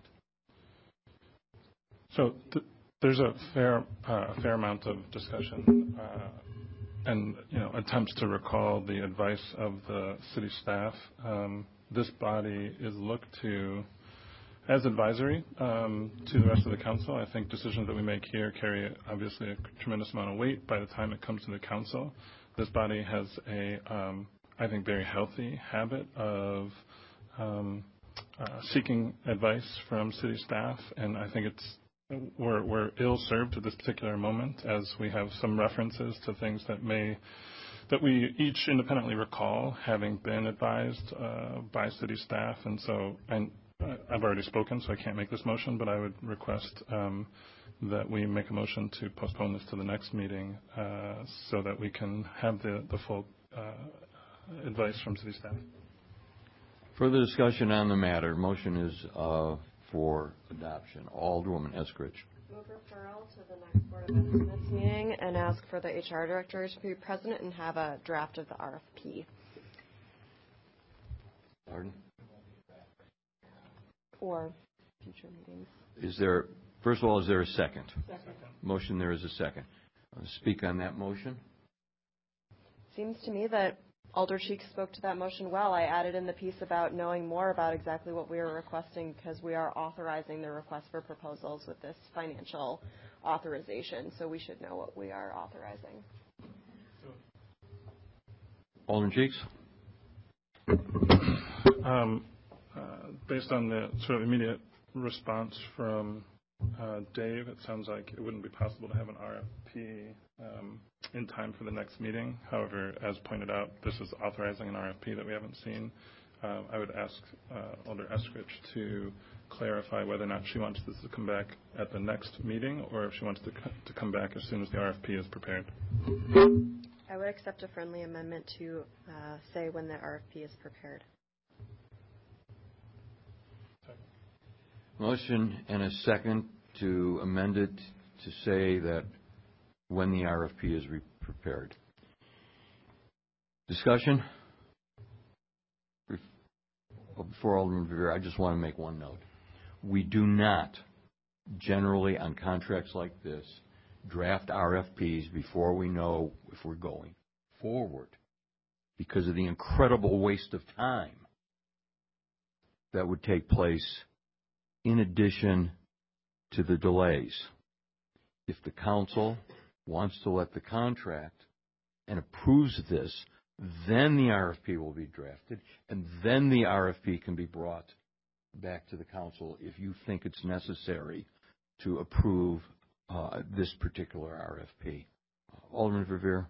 So th- there's a fair, uh, fair amount of discussion uh, and, you know, attempts to recall the advice of the city staff. Um, This body is looked to as advisory um, to the rest of the council. I think decisions that we make here carry obviously a tremendous amount of weight by the time it comes to the council. This body has a, um, I think, very healthy habit of seeking advice from city staff, and I think it's we're, we're ill served at this particular moment as we have some references to things that may that we each independently recall having been advised uh, by city staff, and so and uh, I've already spoken, so I can't make this motion, but I would request um, that we make a motion to postpone this to the next meeting uh, so that we can have the the full uh, advice from city staff. Further discussion on the matter. Motion is uh, for adoption. Alderwoman Eskrich. Move referral to the next Board of Estimates meeting and ask for the HR director to be present and have a draft of the RFP. Pardon? Or future meetings. Is there, first of all, is there a second? Motion, there is a second. Uh, Speak on that motion. Seems to me that Alder Cheek spoke to that motion well. I added in the piece about knowing more about exactly what we are requesting because we are authorizing the request for proposals with this financial authorization, so we should know what we are authorizing. Alderman Cheeks? Um, uh, Based on the sort of immediate response from uh, Dave, it sounds like it wouldn't be possible to have an RFP in time for the next meeting. However, as pointed out, this is authorizing an RFP that we haven't seen. Uh, I would ask uh, Alder Eskrich to clarify whether or not she wants this to come back at the next meeting or if she wants to co- to come back as soon as the RFP is prepared. I would accept a friendly amendment to uh, say when the RFP is prepared. Motion and a second to amend it to say that when the RFP is re- prepared. Discussion? Before Alderman Rivera, I just want to make one note. We do not generally, on contracts like this, draft RFPs before we know if we're going forward because of the incredible waste of time that would take place in addition to the delays. If the council wants to let the contract and approves this, then the RFP will be drafted, and then the RFP can be brought back to the council if you think it's necessary to approve uh, this particular RFP. Alderman Verveer?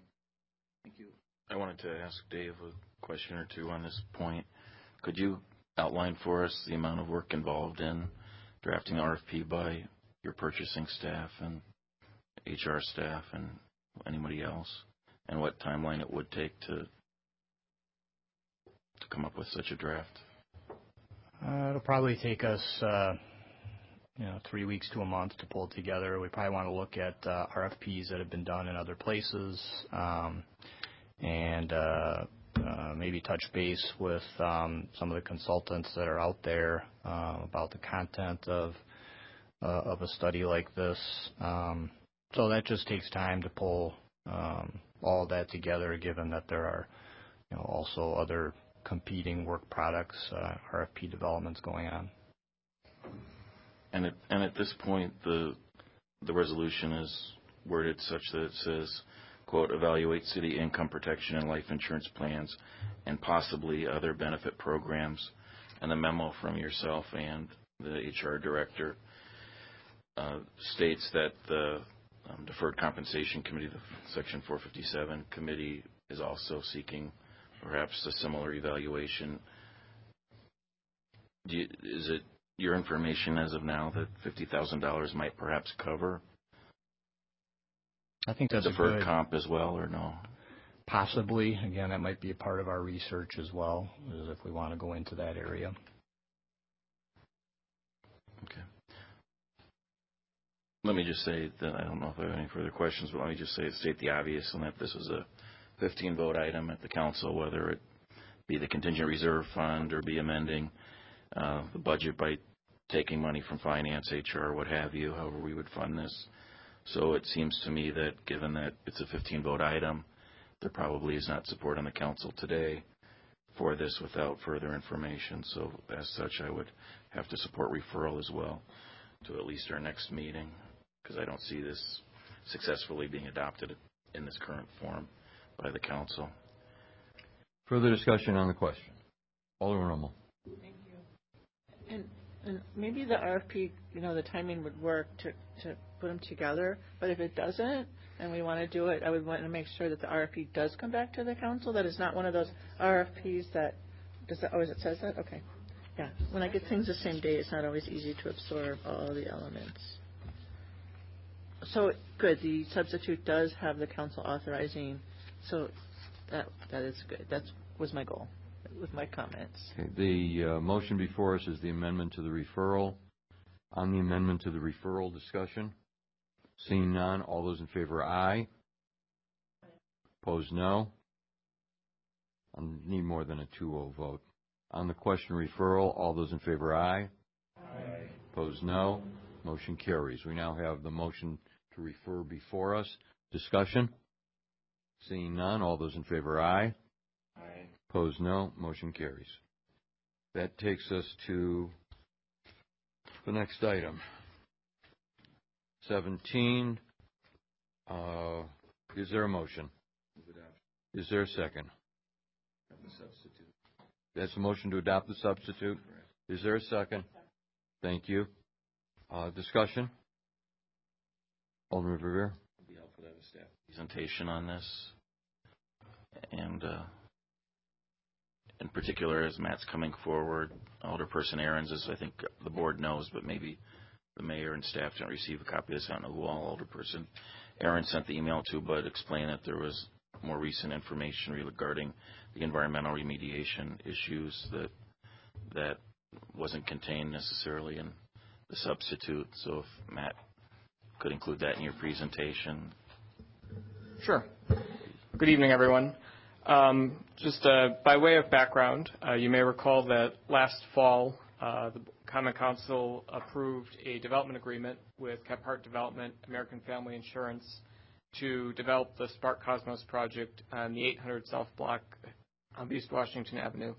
Thank you. I wanted to ask Dave a question or two on this point. Could you outline for us the amount of work involved in drafting RFP by your purchasing staff and HR staff and anybody else, and what timeline it would take to to come up with such a draft? Uh, It'll probably take us, uh, you know, three weeks to a month to pull it together. We probably want to look at uh, RFPs that have been done in other places, um, and uh, uh, maybe touch base with um, some of the consultants that are out there uh, about the content of uh, of a study like this. Um, So that just takes time to pull um, all that together, given that there are, you know, also other competing work products, uh, RFP developments going on. And at, and at this point, the the resolution is worded such that it says, quote, evaluate city income protection and life insurance plans and possibly other benefit programs. And the memo from yourself and the HR director uh, states that the um, Deferred Compensation Committee, the Section 457 committee, is also seeking perhaps a similar evaluation. Do you, is it your information as of now that $50,000 might perhaps cover I think that's a deferred good, comp as well, or no? possibly, again, that might be a part of our research as well, is if we want to go into that area. Let me just say that I don't know if I have any further questions, but let me just say, state the obvious, and that this is a 15-vote item at the council, whether it be the contingent reserve fund or be amending uh, the budget by taking money from finance, HR, what have you, however we would fund this. So It seems to me that given that it's a 15-vote item, there probably is not support on the council today for this without further information. So As such, I would have to support referral as well to at least our next meeting, because I don't see this successfully being adopted in this current form by the council. Further discussion on the question? Alderman Rummel. Thank you. And, and maybe the RFP, you know, the timing would work to, to put them together, but if it doesn't, and we want to do it, I would want to make sure that the RFP does come back to the council, that it's not one of those RFPs that, does that, oh, it says that? Okay. Yeah, when I get things the same day, it's not always easy to absorb all the elements. So, good, the substitute does have the council authorizing, so that, that is good. That was my goal with my comments. Okay, the uh, motion before us is the amendment to the referral. On the amendment to the referral discussion, seeing none, all those in favor, aye. Opposed, no. I need more than a 2-0 vote. On the question referral, all those in favor, aye. Aye. Opposed, no. Motion carries. We now have the motion to refer before us. Discussion? Seeing none, all those in favor, aye. Aye. Opposed, no. Motion carries. That takes us to the next item. 17. Uh, is there a motion? Is there a second? That's a motion to adopt the substitute. Is there a second? Thank you. Uh, discussion? Alderman Verveer? It'd be helpful to have a staff presentation on this. And uh, in particular, as Matt's coming forward, Alderperson Ahrens, as I think the board knows, but maybe the mayor and staff didn't receive a copy of this. I don't know who all Alderperson Ahrens sent the email to, but explained that there was more recent information regarding the environmental remediation issues that that wasn't contained necessarily in the substitute. So if Matt could include that in your presentation. Sure. Good evening, everyone. Um, just uh, by way of background, uh, you may recall that last fall, uh, the Common Council approved a development agreement with Gebhardt Development, American Family Insurance, to develop the Spark Cosmos project on the 800 South Block on East Washington Avenue.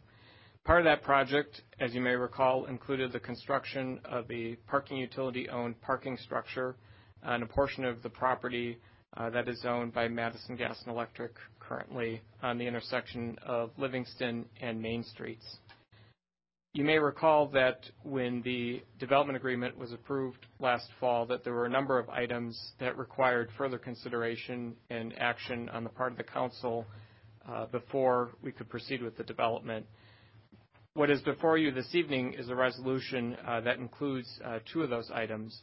Part of that project, as you may recall, included the construction of a parking utility-owned parking structure on a portion of the property uh, that is owned by Madison Gas and Electric currently on the intersection of Livingston and Main Streets. You may recall that when the development agreement was approved last fall, that there were a number of items that required further consideration and action on the part of the council uh, before we could proceed with the development. What is before you this evening is a resolution uh, that includes two of those items.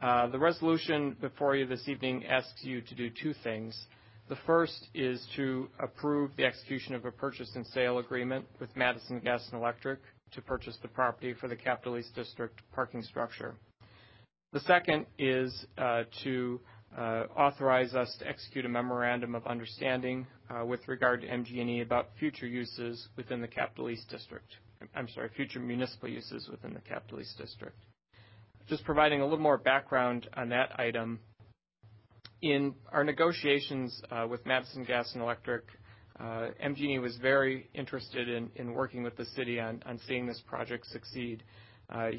The resolution before you this evening asks you to do two things. The first is to approve the execution of a purchase and sale agreement with Madison Gas and Electric to purchase the property for the Capital East District parking structure. The second is to uh, authorize us to execute a memorandum of understanding uh, with regard to MGE about future uses within the Capital East District. I'm sorry, future municipal uses within the Capital East District. Just providing a little more background on that item. In our negotiations uh, with Madison Gas and Electric, uh, MGE was very interested in working with the city on seeing this project succeed uh,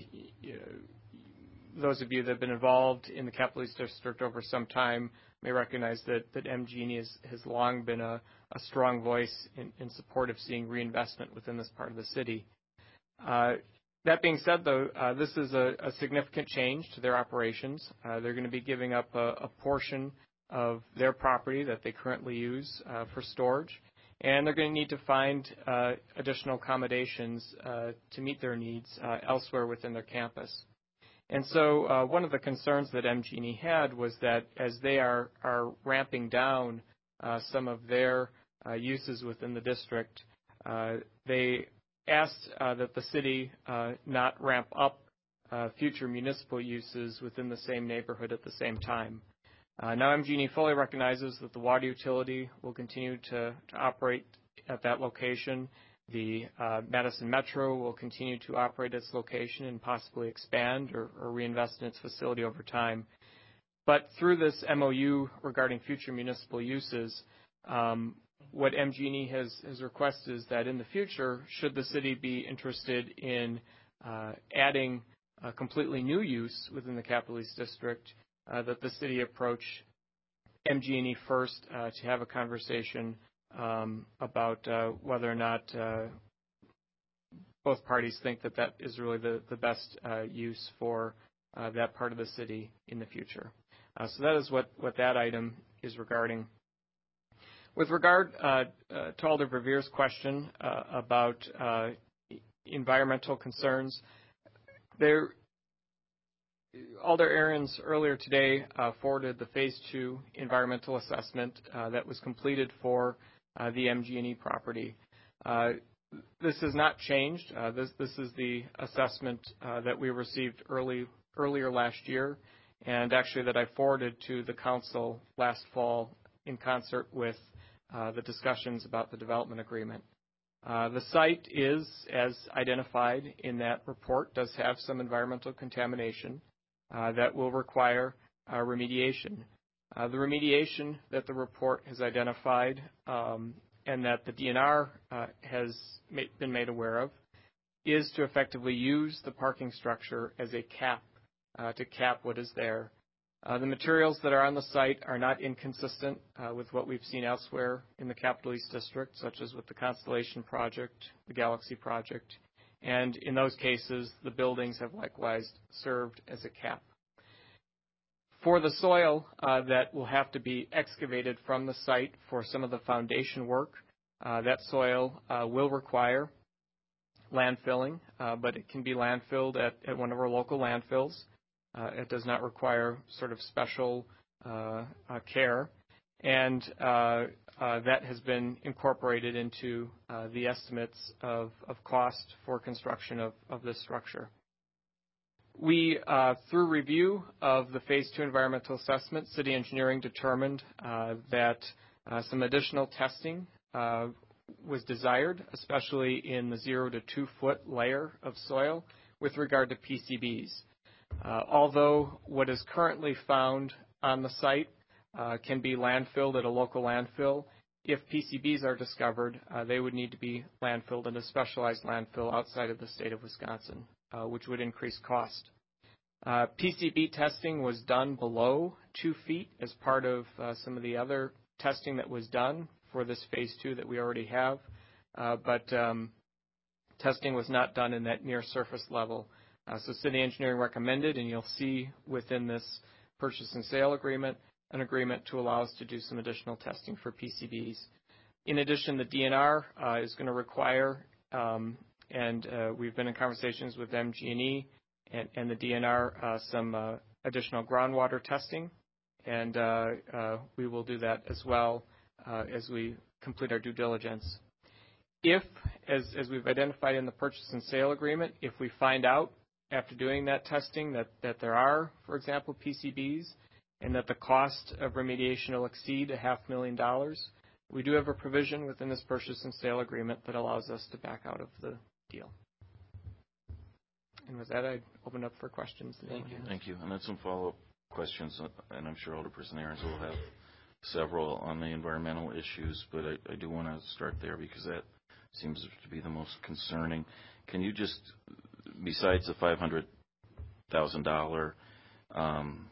those of you that have been involved in the Capital East District over some time may recognize that, MGE has, long been a, strong voice in support of seeing reinvestment within this part of the city. Uh, That being said, though, uh, this is a, significant change to their operations. Uh, they're going to be giving up a, portion of their property that they currently use uh, for storage, and they're going to need to find uh, additional accommodations uh, to meet their needs uh, elsewhere within their campus. And so one of the concerns that MGE had was that as they are, ramping down some of their uses within the district, they asked uh, that the city uh, not ramp up future municipal uses within the same neighborhood at the same time. now MGE fully recognizes that the water utility will continue to, to operate at that location The Madison Metro will continue to operate its location and possibly expand or reinvest in its facility over time. But through this MOU regarding future municipal uses, what MGE has requested is that in the future, should the city be interested in uh, adding a completely new use within the Capital East District, uh, that the city approach MGE first uh, to have a conversation um, about whether or not both parties think that that is really the best use for that part of the city in the future. Uh so that is what that item is regarding. With regard uh, uh, to Alder Verveer's question uh, about environmental concerns, Alder Ahrens earlier today forwarded the phase two environmental assessment that was completed for the MGE property. This has not changed. This is the assessment that we received earlier last year, and actually that I forwarded to the council last fall in concert with Uh, the discussions about the development agreement. Uh, the site is, as identified in that report, does have some environmental contamination uh, that will require remediation. The remediation that the report has identified, um, and that the DNR has been made aware of, is to effectively use the parking structure as a cap to cap what is there. Uh, the materials that are on the site are not inconsistent uh, with what we've seen elsewhere in the Capital East District, such as with the Constellation project, the Galaxy project, and in those cases, the buildings have likewise served as a cap. For the soil uh, that will have to be excavated from the site for some of the foundation work, that soil will require landfilling, but it can be landfilled at one of our local landfills. Uh, it does not require sort of special uh, uh, care. And that has been incorporated into the estimates of of cost for construction of this structure. We, through review of the phase two environmental assessment, city engineering determined that some additional testing was desired, especially in the zero to two-foot layer of soil with regard to PCBs. Uh, although what is currently found on the site uh, can be landfilled at a local landfill, if PCBs are discovered, uh, they would need to be landfilled in a specialized landfill outside of the state of Wisconsin, which would increase cost. PCB testing was done below two feet as part of some of the other testing that was done for this phase two that we already have. But um, testing was not done in that near surface level. Uh, City engineering recommended, and you'll see within this purchase and sale agreement, an agreement to allow us to do some additional testing for PCBs. In addition, the DNR uh, is going to require, um, and uh, we've been in conversations with MGE and the DNR, some additional groundwater testing. And we will do that as well as we complete our due diligence. If, as we've identified in the purchase and sale agreement, if we find out after doing that testing that that there are, for example, PCBs, and that the cost of remediation will exceed a half million dollars, we do have a provision within this purchase and sale agreement that allows us to back out of the deal. And with that, I open up for questions. Thank you. Thank you. And then some follow-up questions, and I'm sure Alderperson Ahrens will have several on the environmental issues, but I do want to start there because that seems to be the most concerning. Can you just, besides the $500,000 um,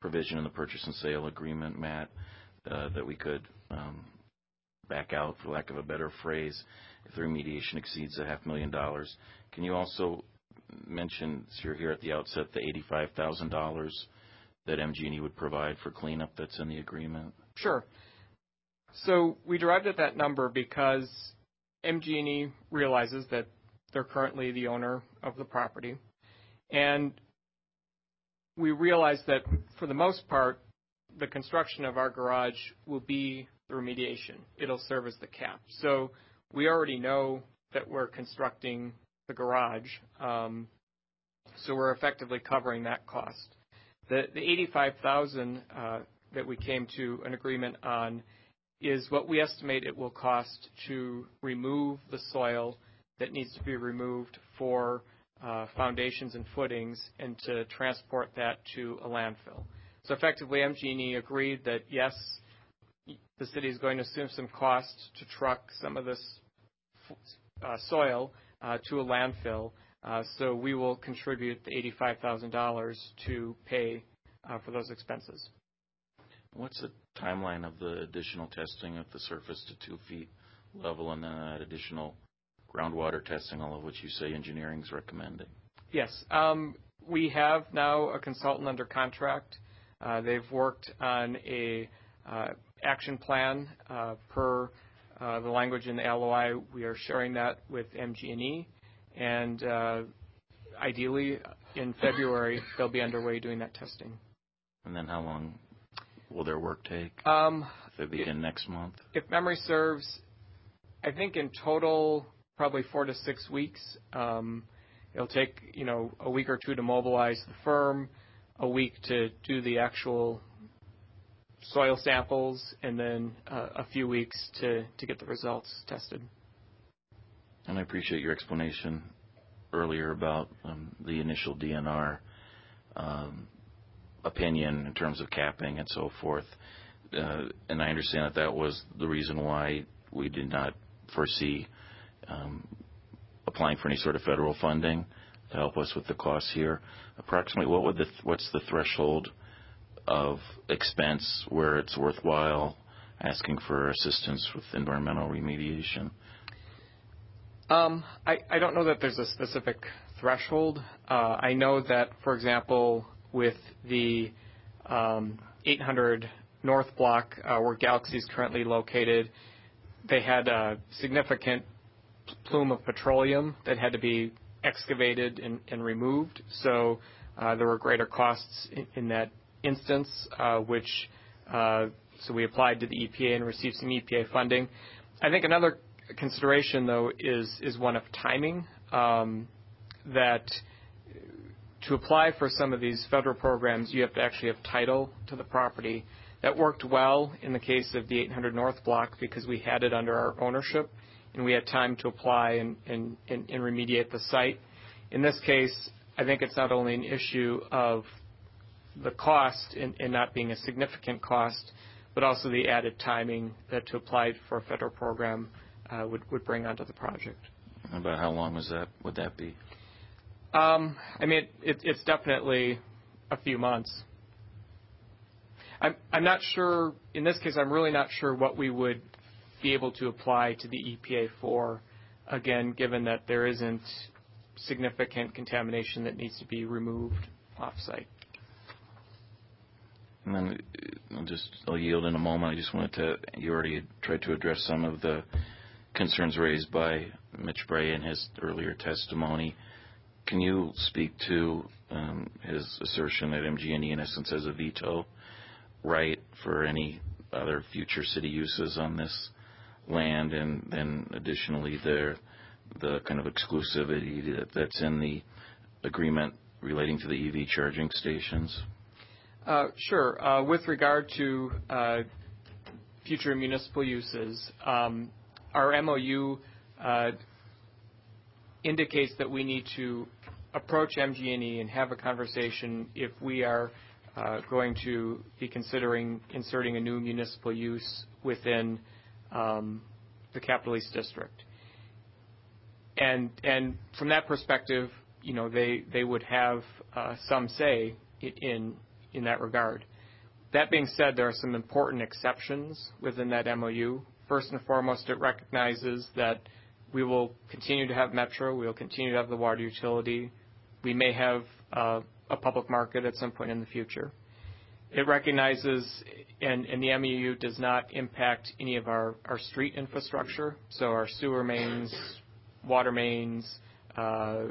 provision in the purchase and sale agreement, Matt, uh, that we could um, back out, for lack of a better phrase, if the remediation exceeds a half million dollars, can you also mention so you're here at the outset the $85,000 that MGE would provide for cleanup that's in the agreement? Sure. So we derived at that number because MGE realizes that they're currently the owner of the property. And we realize that for the most part, the construction of our garage will be the remediation. It'll serve as the cap. So we already know that we're constructing the garage, um, so we're effectively covering that cost. The $85,000 uh, that we came to an agreement on is what we estimate it will cost to remove the soil that needs to be removed for uh, foundations and footings and to transport that to a landfill. So effectively, MG&E agreed that yes, the city is going to assume some cost to truck some of this uh, soil uh, to a landfill. Uh, so we will contribute the $85,000 to pay uh, for those expenses. What's the timeline of the additional testing at the surface to two feet level and then that additional groundwater testing, all of which you say engineering is recommending? Yes. Um, we have now a consultant under contract. Uh, they've worked on a uh, action plan uh, per uh, the language in the LOI. We are sharing that with MG&E, and uh, ideally in February they'll be underway doing that testing. And then how long will their work take? Um, if they begin next month? If memory serves, I think in total probably four to six weeks. Um, it'll take you know a week or two to mobilize the firm, a week to do the actual soil samples, and then uh, a few weeks to, to get the results tested. And I appreciate your explanation earlier about um, the initial DNR um, opinion in terms of capping and so forth. Uh, and I understand that that was the reason why we did not foresee um, applying for any sort of federal funding to help us with the costs here. Approximately, what would the what's the threshold of expense where it's worthwhile asking for assistance with environmental remediation? Um, I, I don't know that there's a specific threshold. Uh, I know that, for example, with the um, 800 North Block, uh, where Galaxy is currently located, they had a significant plume of petroleum that had to be excavated and, and removed. So uh, there were greater costs in, in that instance, uh, which uh, so we applied to the EPA and received some EPA funding. I think another consideration, though, is is one of timing. Um, that to apply for some of these federal programs, you have to actually have title to the property. That worked well in the case of the 800 North Block because we had it under our ownership and we had time to apply and, and, and, and remediate the site. In this case, I think it's not only an issue of the cost and, and not being a significant cost, but also the added timing that to apply for a federal program uh, would, would bring onto the project. About how long was that? Would that be? Um, I mean, it, it's definitely a few months. I'm, I'm not sure. In this case, I'm really not sure what we would be able to apply to the EPA for. Again, given that there isn't significant contamination that needs to be removed off-site. And then uh, I'll just I'll yield in a moment. I just wanted to. You already tried to address some of the concerns raised by Mitch Bray in his earlier testimony. Can you speak to um, his assertion that MG&E, in essence, has a veto right for any other future city uses on this land, and then additionally, the the kind of exclusivity that, that's in the agreement relating to the EV charging stations? Uh, sure. Uh, with regard to uh, future municipal uses, um, our MOU uh, indicates that we need to approach MG&E and have a conversation if we are uh, going to be considering inserting a new municipal use within um, the Capital East District. And and from that perspective, you know, they they would have uh, some say in in that regard. That being said, there are some important exceptions within that MOU. First and foremost, it recognizes that we will continue to have Metro, we will continue to have the water utility. We may have uh, a public market at some point in the future. It recognizes, and, the MOU does not impact any of our, street infrastructure, so our sewer mains, water mains, uh,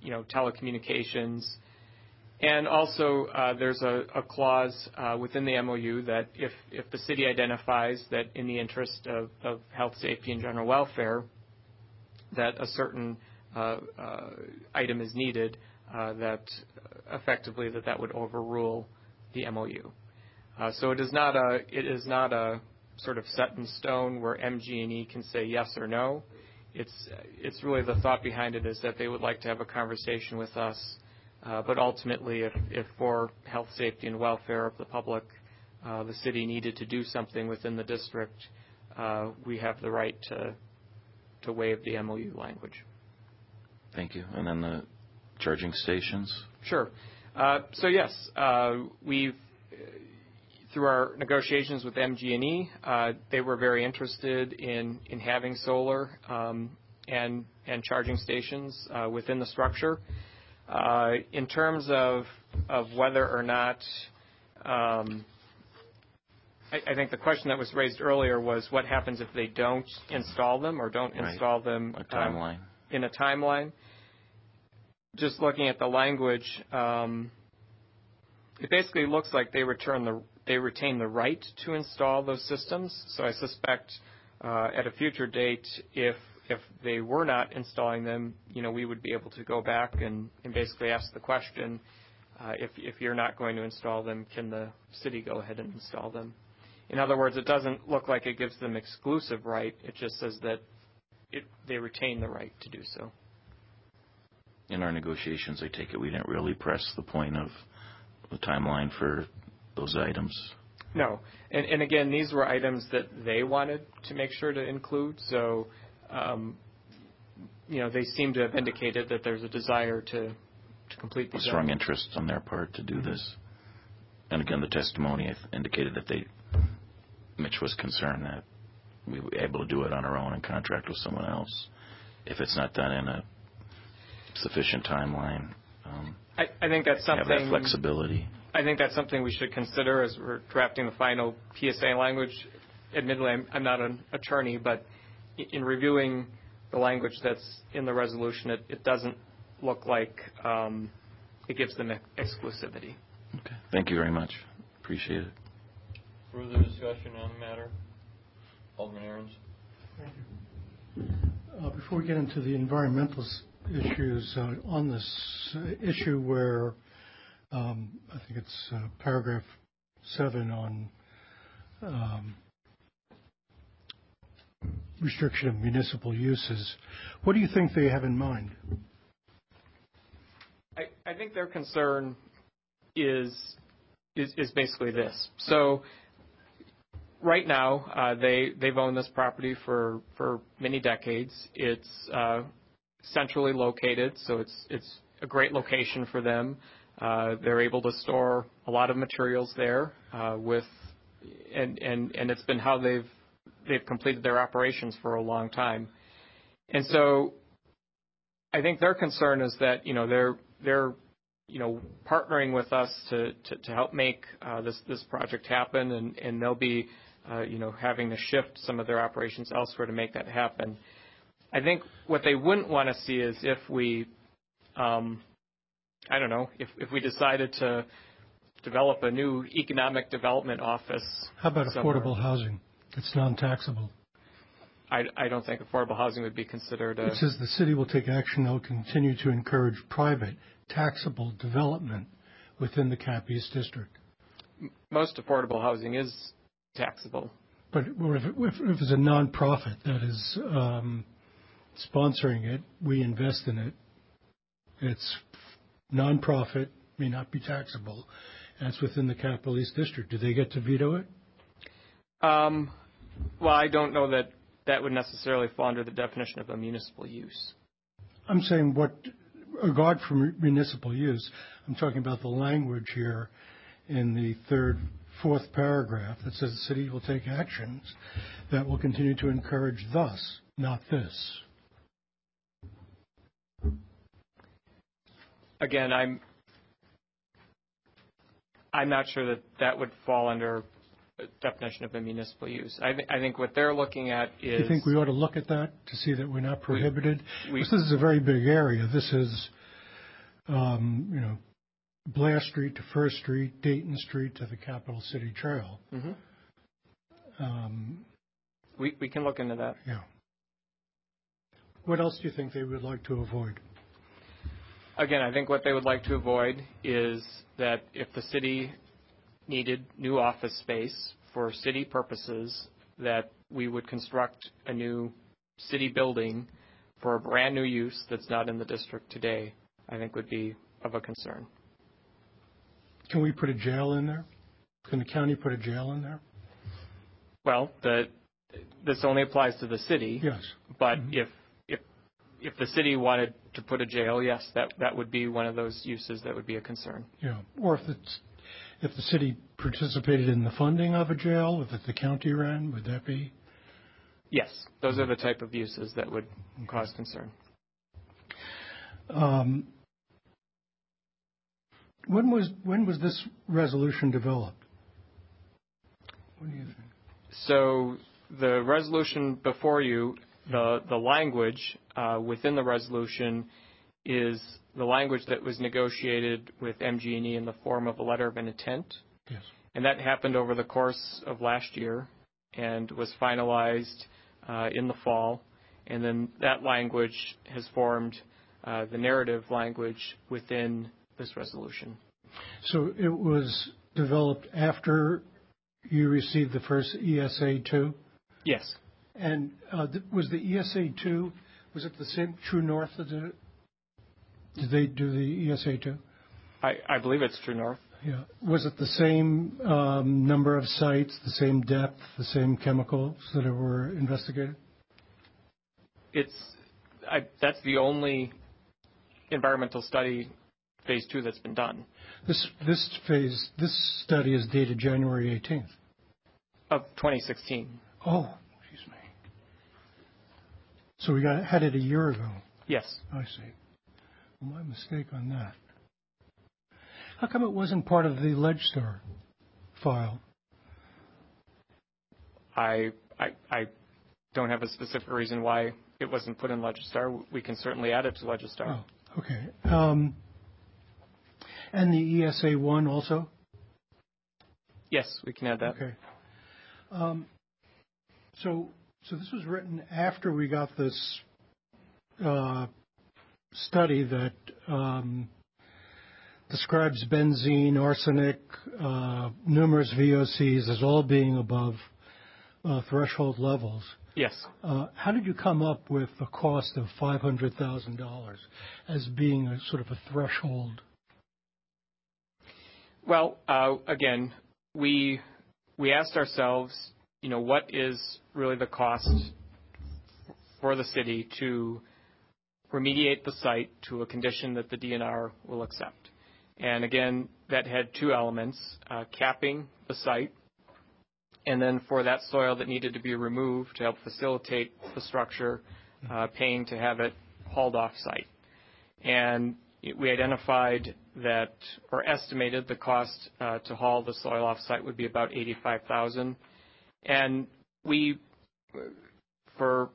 you know, telecommunications. And also, uh, there's a, clause uh, within the MOU that if, the city identifies that in the interest of, health, safety, and general welfare, that a certain item is needed, that effectively that would overrule the MOU. Uh, so it is not a it is not a sort of set in stone where MG&E can say yes or no. It's, it's really the thought behind it is that they would like to have a conversation with us. Uh, but ultimately, if, if for health, safety, and welfare of the public, uh, the city needed to do something within the district, uh, we have the right to, to waive the MOU language. Thank you. And then the charging stations? Sure. Uh, so yes, uh, we've through our negotiations with MG&E, uh, they were very interested in in having solar um, and and charging stations uh, within the structure. Uh, in terms of of whether or not, um, I, I, think the question that was raised earlier was what happens if they don't install them or don't install them a timeline. in a timeline. Just looking at the language, um, it basically looks like they return the they retain the right to install those systems. So I suspect uh, at a future date, if if they were not installing them, you know, we would be able to go back and, and basically ask the question, uh, if if you're not going to install them, can the city go ahead and install them? In other words, it doesn't look like it gives them exclusive right. It just says that it, they retain the right to do so. In our negotiations, I take it we didn't really press the point of the timeline for those items? No. And, and again, these were items that they wanted to make sure to include. So, um, you know, they seem to have indicated that there's a desire to, to complete these. A strong items. interest on their part to do mm-hmm. this. And again, the testimony indicated that they, Mitch was concerned that we were able to do it on our own and contract with someone else if it's not done in a sufficient timeline. Um, I, I think that's something. Have that flexibility. I think that's something we should consider as we're drafting the final PSA language. Admittedly, I'm, I'm not an attorney, but in reviewing the language that's in the resolution, it, it doesn't look like um, it gives them exclusivity. Okay. Thank you very much. Appreciate it. Further discussion on the matter? Alderman Ahrens. Thank you. Uh, before we get into the environmental issues, uh, on this uh, issue where um, I think it's uh, paragraph seven on um, restriction of municipal uses. What do you think they have in mind? I think their concern is basically this. So right now, they've owned this property for many decades. It's centrally located, so it's it's a great location for them. Uh, they're able to store a lot of materials there uh, with, and, and, and it's been how they've, they've completed their operations for a long time. And so I think their concern is that, you know, they're, they're, you know, partnering with us to, to, to help make uh, this, this project happen and, and they'll be, uh, you know, having to shift some of their operations elsewhere to make that happen. I think what they wouldn't want to see is if we, um, I don't know, if, if we decided to develop a new economic development office. How about somewhere. affordable housing? It's non-taxable. I, I don't think affordable housing would be considered a. It says the city will take action that will continue to encourage private taxable development within the Cap East district. Most affordable housing is taxable. But if, if, if it's a nonprofit that is um, sponsoring it, we invest in it. It's nonprofit, may not be taxable. That's within the Capital East District. Do they get to veto it? Um, well, I don't know that that would necessarily fall under the definition of a municipal use. I'm saying what, regard for municipal use, I'm talking about the language here in the third, fourth paragraph that says the city will take actions that will continue to encourage thus, not this. Again, I'm I'm not sure that that would fall under definition of a municipal use. I, th- I think what they're looking at is. Do you think we ought to look at that to see that we're not prohibited? We, this is a very big area. This is, um, you know, Blair Street to First Street, Dayton Street to the Capital City Trail. Mm-hmm. Um, we we can look into that. Yeah. What else do you think they would like to avoid? Again, I think what they would like to avoid is that if the city needed new office space for city purposes, that we would construct a new city building for a brand-new use that's not in the district today, I think would be of a concern. Can we put a jail in there? Can the county put a jail in there? Well, this only applies to the city. Yes. But mm-hmm. if the city wanted to put a jail, yes, that that would be one of those uses that would be a concern. Yeah. Or if the city participated in the funding of a jail, if the county ran, would that be? Yes. Those are the type of uses that would cause concern. Um. When was this resolution developed? What do you think? So the resolution before you, the language uh, within the resolution is the language that was negotiated with MG&E in the form of a letter of intent. Yes. And that happened over the course of last year and was finalized uh, in the fall. And then that language has formed uh, the narrative language within this resolution. So it was developed after you received the first ESA-2? Yes. And uh, was the ESA-2, was it the same True North? Did they do the ESA-2? I believe it's True North. Yeah. Was it the same um, number of sites, the same depth, the same chemicals that were investigated? That's the only environmental study, phase two, that's been done. This phase, this study is dated January 18th. Of 2016. Oh. So we had it a year ago. Yes. I see. My mistake on that. How come it wasn't part of the Legistar file? I I, I don't have a specific reason why it wasn't put in Legistar. We can certainly add it to Legistar. Oh, okay. Um, and the ESA-1 also? Yes, we can add that. Okay. Um, so this was written after we got this uh, study that um, describes benzene, arsenic, uh, numerous VOCs as all being above uh, threshold levels. Yes. How did you come up with the cost of $500,000 as being sort of a threshold? Well, again, we we asked ourselves, what is really the cost for the city to remediate the site to a condition that the DNR will accept? And again, that had two elements, uh, capping the site, and then for that soil that needed to be removed to help facilitate the structure, uh, paying to have it hauled off site. And we identified that, or estimated the cost uh, to haul the soil off site would be about $85,000. And we, for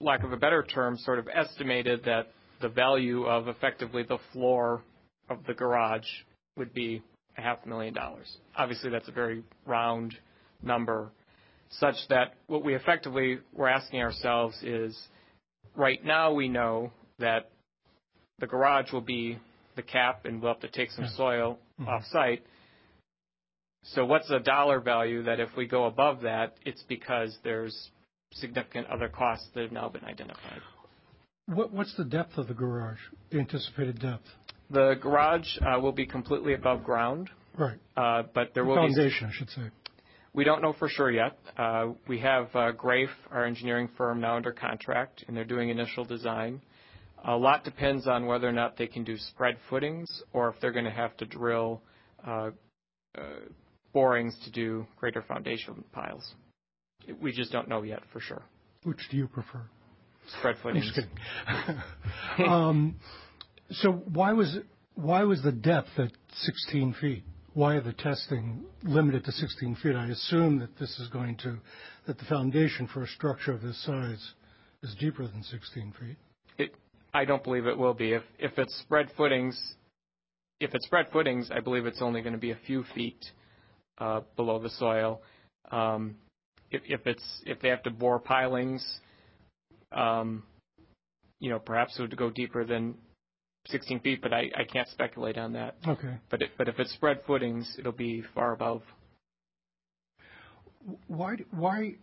lack of a better term, sort of estimated that the value of effectively the floor of the garage would be a half million dollars. Obviously, that's a very round number, such that what we effectively were asking ourselves is, right now we know that the garage will be the cap and we'll have to take some soil mm-hmm. off site. So what's the dollar value that if we go above that, it's because there's significant other costs that have now been identified. What, What's the depth of the garage, the anticipated depth? The garage uh, will be completely above ground. Right. Uh, but there will be. Foundation, I should say. We don't know for sure yet. Uh, we have Graef, our engineering firm, now under contract, and they're doing initial design. A lot depends on whether or not they can do spread footings or if they're going to have to drill borings to do greater foundation piles. We just don't know yet for sure. Which do you prefer? Spread footings. I'm just kidding. [laughs] Um, so why was the depth at 16 feet? Why are the testing limited to 16 feet? I assume that this is going to, that the foundation for a structure of this size is deeper than 16 feet. I don't believe it will be. If if it's spread footings, if it's spread footings, I believe it's only going to be a few feet below the soil. If it's if they have to bore pilings, um, you know, perhaps it would go deeper than 16 feet, but I can't speculate on that. Okay. But if it's spread footings, it'll be far above. why, why,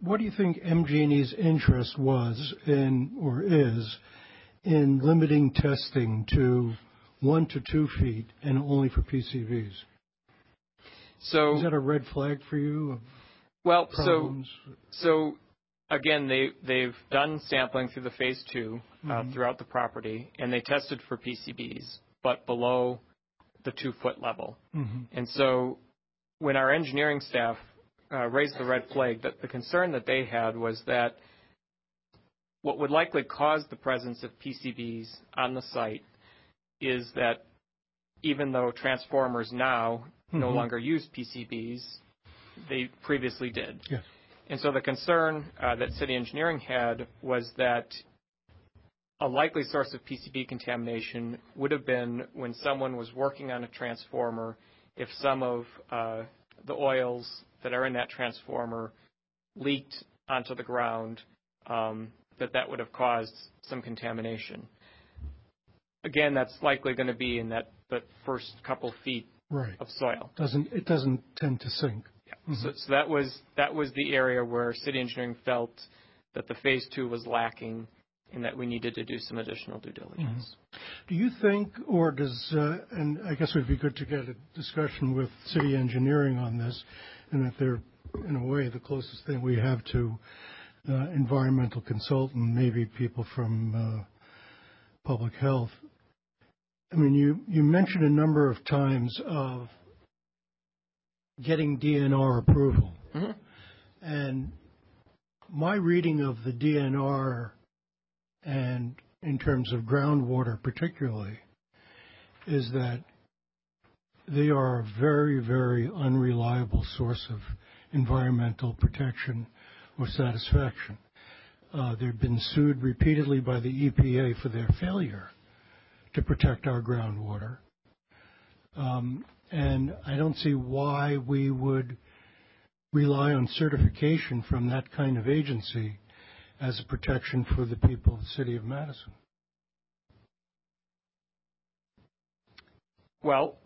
what do you think MG&E's interest was in, or is, in limiting testing to one to two feet and only for PCBs? So Is that a red flag for you Well, so problems? so again, they they've done sampling through the phase 2 uh, Mhm. throughout the property, and they tested for PCBs, but below the two foot level. Mhm. And so, when our engineering staff uh, raised the red flag, that the concern that they had was that what would likely cause the presence of PCBs on the site is that even though transformers now no Mhm. longer use PCBs, they previously did. Yes. And so the concern uh, that city engineering had was that a likely source of PCB contamination would have been when someone was working on a transformer, if some of uh, the oils that are in that transformer leaked onto the ground, um, that that would have caused some contamination. Again, that's likely going to be in that the first couple feet Right. of soil. Doesn't, it doesn't tend to sink. So, so that was that was the area where city engineering felt that the phase two was lacking, and that we needed to do some additional due diligence. Do you think, or does, uh, and I guess it would be good to get a discussion with city engineering on this, and that they're, in a way, the closest thing we have to uh, environmental consultant, maybe people from uh, public health. I mean, you, you mentioned a number of times of getting DNR approval. Mhm. And my reading of the DNR and in terms of groundwater particularly is that they are a very, very unreliable source of environmental protection or satisfaction. Uh, they've been sued repeatedly by the EPA for their failure to protect our groundwater. Um, and I don't see why we would rely on certification from that kind of agency as a protection for the people of the city of Madison. Well,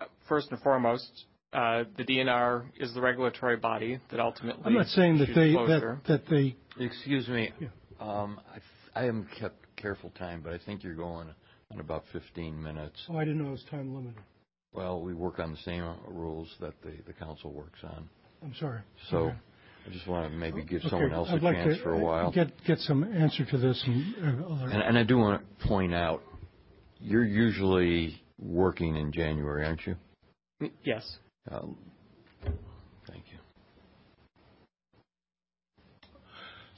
uh, first and foremost, uh, the DNR is the regulatory body that ultimately. I'm not saying that issues they, closure. that, that they, Excuse me. Um, I I haven't kept careful time, but I think you're going on about 15 minutes. oh, I didn't know it was time limited. Well, we work on the same rules that the the council works on. I'm sorry. So Okay. I just want to maybe give Okay, someone else a I'd like chance to, for a while. Get, get some answer to this and, uh, other- And and I do want to point out, you're usually working in January, aren't you? Yes. Um, Thank you.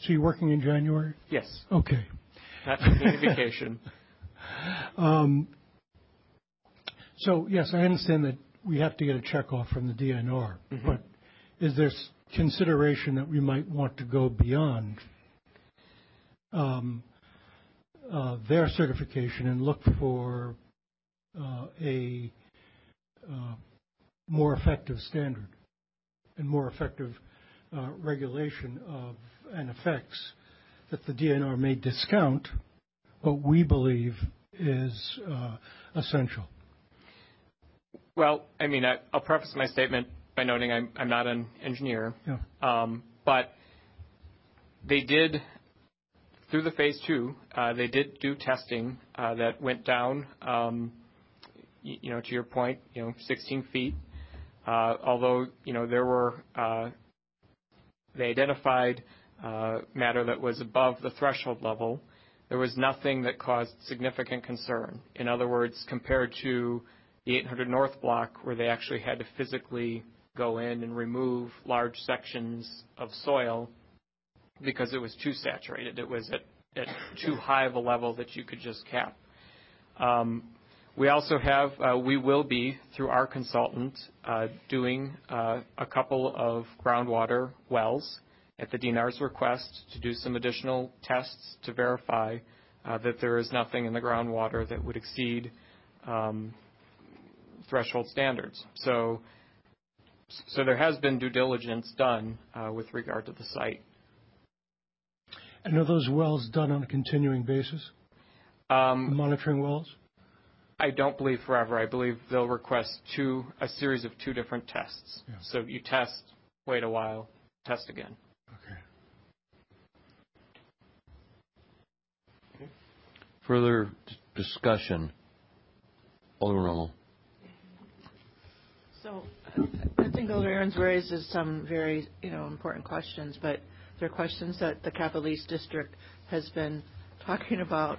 so you're working in January? Yes. Okay. Not taking any vacation. [laughs] Um, so yes, I understand that we have to get a check off from the DNR, Mhm. but is there consideration that we might want to go beyond um, uh, their certification and look for uh, a uh, more effective standard and more effective uh, regulation of and effects that the DNR may discount, but we believe is uh, essential. Well, I mean, I, I'll preface my statement by noting I'm, I'm not an engineer, Yeah. um, but they did through the phase two. Uh, they did do testing uh, that went down. Um, you, you know, to your point, you know, 16 feet. Uh, although you know there were, uh, they identified uh, matter that was above the threshold level. There was nothing that caused significant concern. In other words, compared to the 800 North block, where they actually had to physically go in and remove large sections of soil because it was too saturated. It was at, at too high of a level that you could just cap. Um, we also have, uh, we will be, through our consultant, uh, doing uh, a couple of groundwater wells at the DNR's request to do some additional tests to verify uh, that there is nothing in the groundwater that would exceed um, threshold standards. So, so there has been due diligence done uh, with regard to the site. And are those wells done on a continuing basis? Um, Monitoring wells? I don't believe forever. I believe they'll request two, a series of two different tests. Yeah. So you test, wait a while, test again. Further discussion? Alderman Rummel. So I think Alder Ahrens raises some very, you know, important questions, but they're questions that the Capital East District has been talking about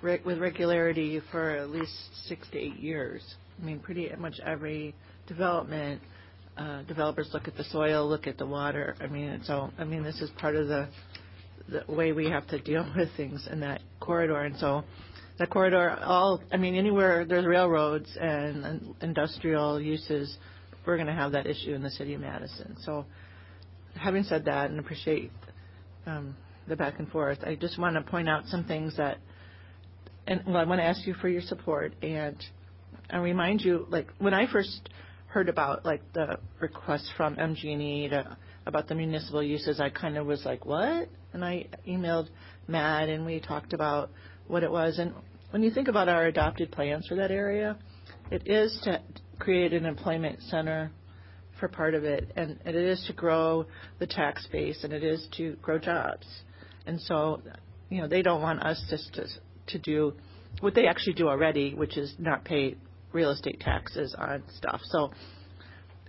re- with regularity for at least six to eight years. I mean, pretty much every development, uh, developers look at the soil, look at the water. I mean, it's all, I mean, this is part of the, the way we have to deal [laughs] with things in that corridor. And so the corridor, all, I mean, anywhere there's railroads and, and industrial uses, we're going to have that issue in the city of Madison. So having said that, and appreciate um, the back and forth, I just want to point out some things that, and well, I want to ask you for your support and and remind you, like when I first heard about like the request from MG&E to about the municipal uses, I kind of was like, what? And I emailed Matt and we talked about what it was. And when you think about our adopted plans for that area, it is to create an employment center for part of it, and it is to grow the tax base, and it is to grow jobs. And so, you know, they don't want us just to, to do what they actually do already, which is not pay real estate taxes on stuff. So,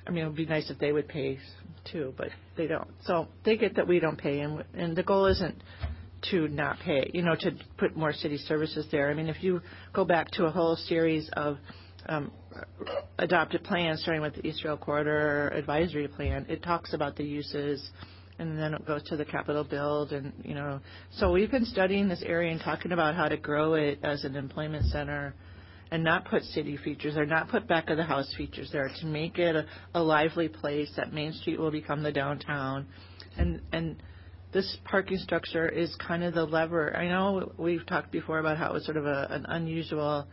I mean, it would be nice if they would pay too, but they don't. So they get that we don't pay, and and the goal isn't to not pay, you know, to put more city services there. I mean, if you go back to a whole series of um, adopted plans, starting with the East Rail Corridor Advisory Plan, it talks about the uses, and then it goes to the capital build, and you know, so we've been studying this area and talking about how to grow it as an employment center, and not put city features or not put back of the house features there to make it a, a lively place. That Main Street will become the downtown, and and this parking structure is kind of the lever. I know we've talked before about how it was sort of a, an unusual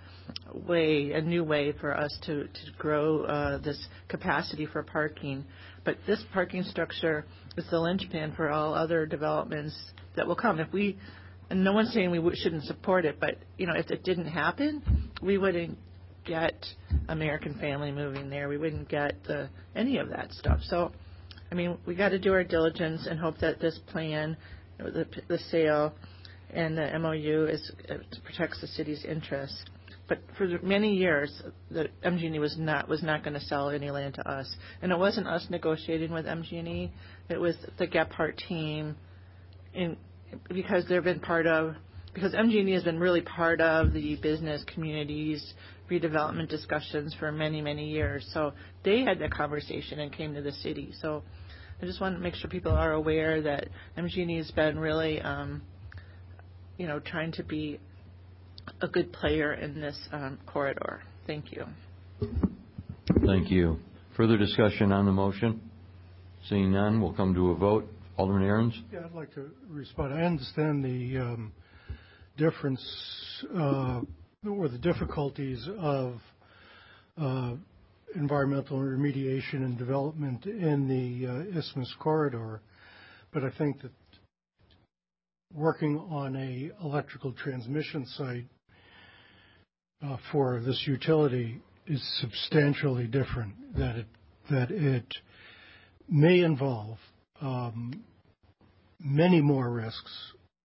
way, a new way for us to, to grow uh, this capacity for parking. But this parking structure is the linchpin for all other developments that will come. If we, and no one's saying we shouldn't support it, but you know, if it didn't happen, we wouldn't get American Family moving there. We wouldn't get the, any of that stuff. So I mean, we got to do our diligence and hope that this plan, the, the sale, and the MOU is uh, protects the city's interests. But for many years, the MG&E was not was not going to sell any land to us, and it wasn't us negotiating with MG&E. It was the Gebhardt team, in because they've been part of because MG&E has been really part of the business communities redevelopment discussions for many many years. So they had that conversation and came to the city. So I just want to make sure people are aware that MG&E has been really, um, you know, trying to be a good player in this um, corridor. Thank you. Thank you. Further discussion on the motion? Seeing none, we'll come to a vote. Alderman Ahrens? Yeah, I'd like to respond. I understand the um, difference uh, or the difficulties of uh, environmental remediation and development in the uh, Isthmus corridor, but I think that working on a electrical transmission site for this utility is substantially different. That it may involve um, many more risks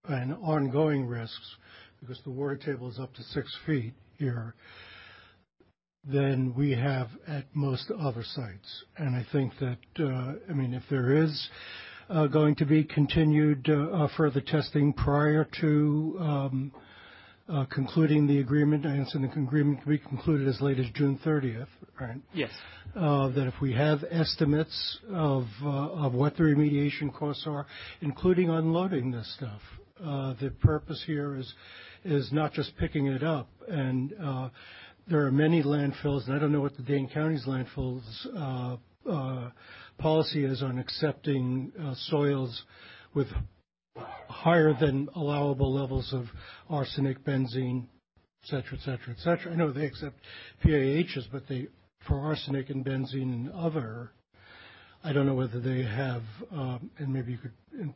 and ongoing risks because the water table is up to six feet here than we have at most other sites. And I think that, uh, I mean, if there is uh, going to be continued uh, further testing prior to um, concluding the agreement, I understand the agreement be concluded as late as June 30th, right? Yes. Uh, that if we have estimates of uh, of what the remediation costs are, including unloading this stuff, uh, the purpose here is is not just picking it up and uh, there are many landfills, and I don't know what the Dane County's landfills uh, uh, policy is on accepting uh, soils with higher than allowable levels of arsenic, benzene, et cetera, et cetera, et cetera. I know they accept PAHs, but they for arsenic and benzene and other, I don't know whether they have, um, and maybe you could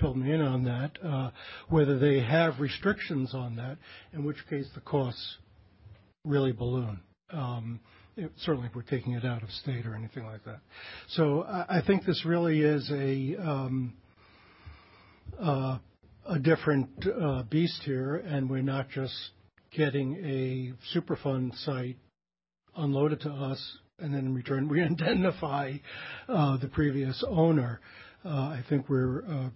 fill me in on that, uh, whether they have restrictions on that, in which case the costs really balloon. Um, certainly, if we're taking it out of state or anything like that. So I, think this really is a um, a different uh, beast here, and we're not just getting a Superfund site unloaded to us and then in return [laughs] we identify uh, the previous owner. Uh, I think we're uh,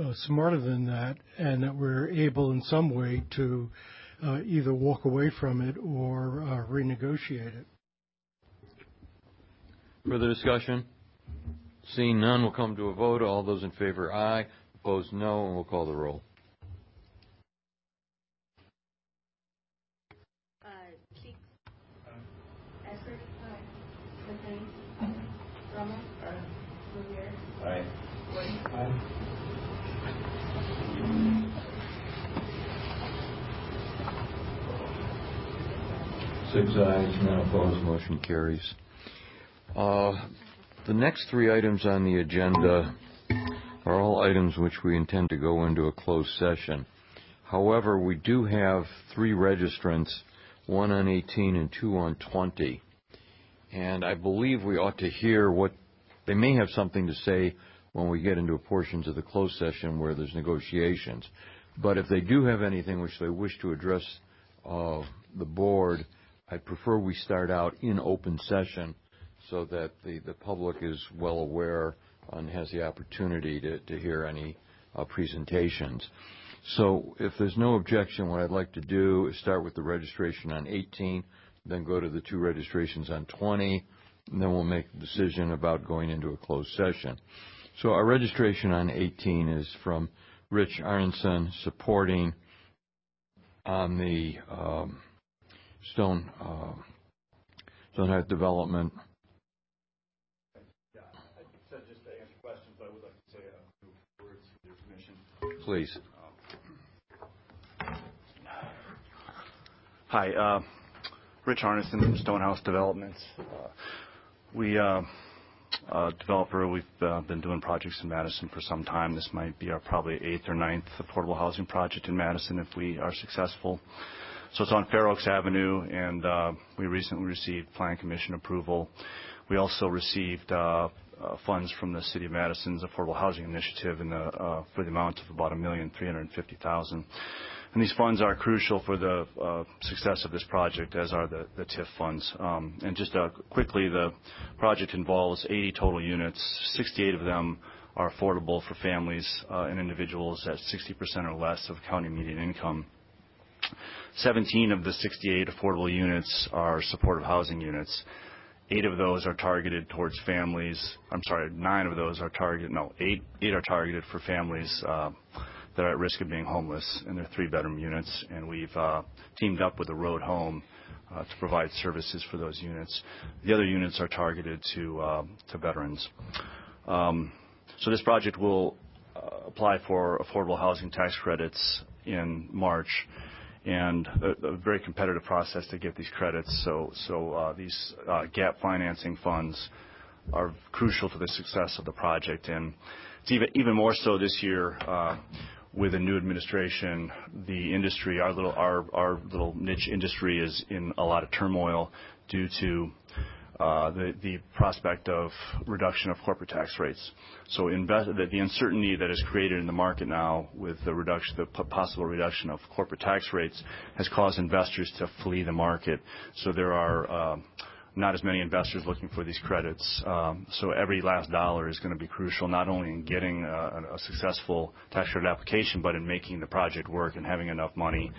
uh, smarter than that, and that we're able in some way to uh, either walk away from it or uh, renegotiate it. Further discussion? Seeing none, we'll come to a vote. All those in favor, aye. Opposed, no, and we'll call the roll. Uh, Cheeks. Esser. McLean. Rummel. Verveer. Aye. Wood. Six ayes, none opposed, motion carries. Uh, The next three items on the agenda are all items which we intend to go into a closed session. However, we do have three registrants, one on 18 and two on 20. And I believe we ought to hear what, they may have something to say when we get into portions of the closed session where there's negotiations. But if they do have anything which they wish to address uh, the board, I prefer we start out in open session so that the, the public is well aware and has the opportunity to, to hear any uh, presentations. So if there's no objection, what I'd like to do is start with the registration on 18, then go to the two registrations on 20, and then we'll make a decision about going into a closed session. So our registration on 18 is from Rich Arneson supporting on the um, Stone uh, Stonehouse development. Yeah, I said just to answer questions, but I would like to say a few words with your permission. Please. Hi, uh, Rich Arneson from Stonehouse Developments. Uh, we, uh, a developer, we've been doing projects in Madison for some time. This might be our probably eighth or ninth affordable housing project in Madison if we are successful. So it's on Fair Oaks Avenue, and we recently received Plan Commission approval. We also received funds from the City of Madison's Affordable Housing Initiative in the, uh, for the amount of about a million three hundred fifty thousand. And these funds are crucial for the uh, success of this project, as are the, TIF funds. Um, and just uh, quickly, the project involves 80 total units. 68 of them are affordable for families uh, and individuals at 60% or less of county median income. 17 of the 68 affordable units are supportive housing units. Eight of those are targeted towards families. I'm sorry, nine of those are targeted. No, eight eight are targeted for families uh, that are at risk of being homeless, and they're three-bedroom units. And we've uh, teamed up with the Road Home uh, to provide services for those units. The other units are targeted to uh, to veterans. Um, so this project will uh, apply for affordable housing tax credits in March and a, very competitive process to get these credits. Uh, these uh, gap financing funds are crucial to the success of the project, and it's even more so this year. Uh, with a new administration, the industry, our little niche industry, is in a lot of turmoil due to the, the prospect of reduction of corporate tax rates. So the, uncertainty that is created in the market now with the possible reduction of corporate tax rates has caused investors to flee the market. So there are uh, not as many investors looking for these credits. Um, so every last dollar is going to be crucial, not only in getting a, a successful tax credit application, but in making the project work and having enough money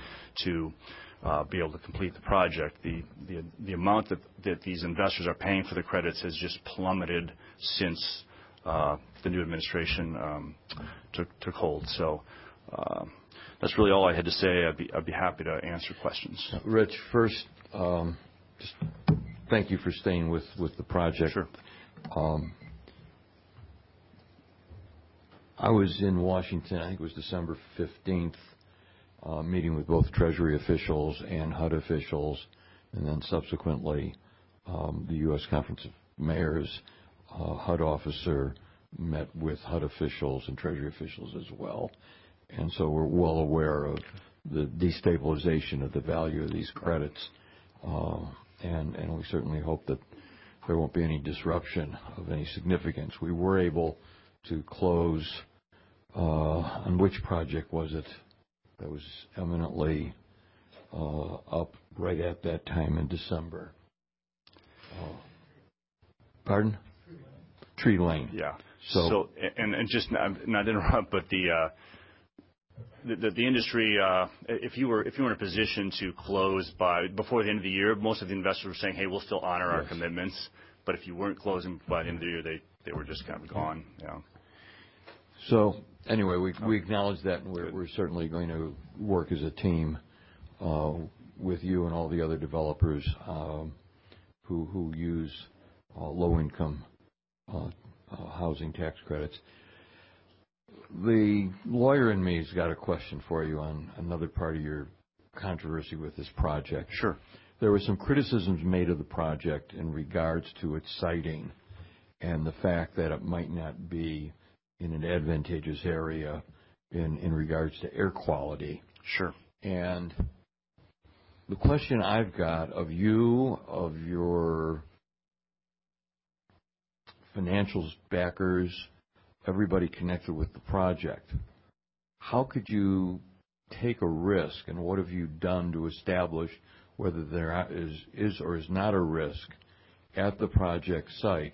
to uh, be able to complete the project. The, the, the amount that, that these investors are paying for the credits has just plummeted since uh, the new administration um, took, took hold. So uh, that's really all I had to say. I'd be, I'd be happy to answer questions. Rich, first, um, just thank you for staying with, with the project. Sure. Um, I was in Washington, I think it was December 15th, uh, meeting with both Treasury officials and HUD officials, and then subsequently um, the U.S. Conference of Mayors uh, HUD officer met with HUD officials and Treasury officials as well. And so we're well aware of the destabilization of the value of these credits and we certainly hope that there won't be any disruption of any significance. We were able to close on which project was it that was eminently uh, up right at that time in December? Uh, pardon? Tree Lane. Yeah. So- and and Just not to interrupt, but the uh, the the industry, if you were if you were in a position to close by before the end of the year, most of the investors were saying, "Hey, we'll still honor our commitments." But if you weren't closing by the end of the year, they they were just kind of gone. Yeah. Anyway, we acknowledge that, and we're certainly going to work as a team uh, with you and all the other developers um, who use uh, low-income uh, housing tax credits. The lawyer in me has got a question for you on another part of your controversy with this project. Sure. There were some criticisms made of the project in regards to its siting and the fact that it might not be in an advantageous area in regards to air quality. Sure. And the question I've got of you, of your financials backers, everybody connected with the project, how could you take a risk, and what have you done to establish whether there is or is not a risk at the project site,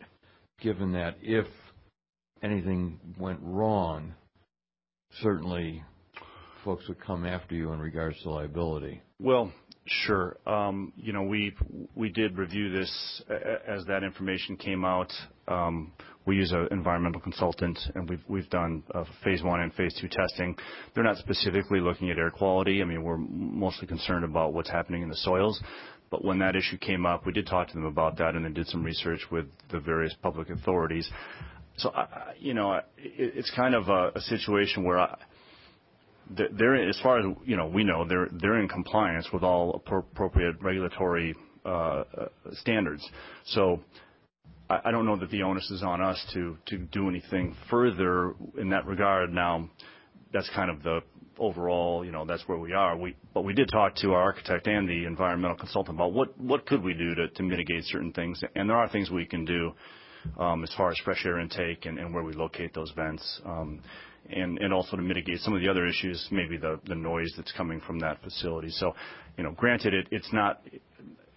given that if anything went wrong, certainly folks would come after you in regards to liability? Well, sure. Um, you know, we did review this as that information came out. Um, we use an environmental consultant, and we've done phase I and phase II testing. They're not specifically looking at air quality. I mean, we're mostly concerned about what's happening in the soils. But when that issue came up, we did talk to them about that and then did some research with the various public authorities. You know, it's kind of a situation where, they're, as far as you know, we know, they're they're in compliance with all appropriate regulatory uh, uh, standards. So I don't know that the onus is on us to to do anything further in that regard. Now, that's kind of the overall, you know, that's where we are. We but we did talk to our architect and the environmental consultant about what what could we do to mitigate certain things. And there are things we can do Um, as far as fresh air intake and where we locate those vents, um, and also to mitigate some of the other issues, maybe the noise that's coming from that facility. So, you know, granted, it's not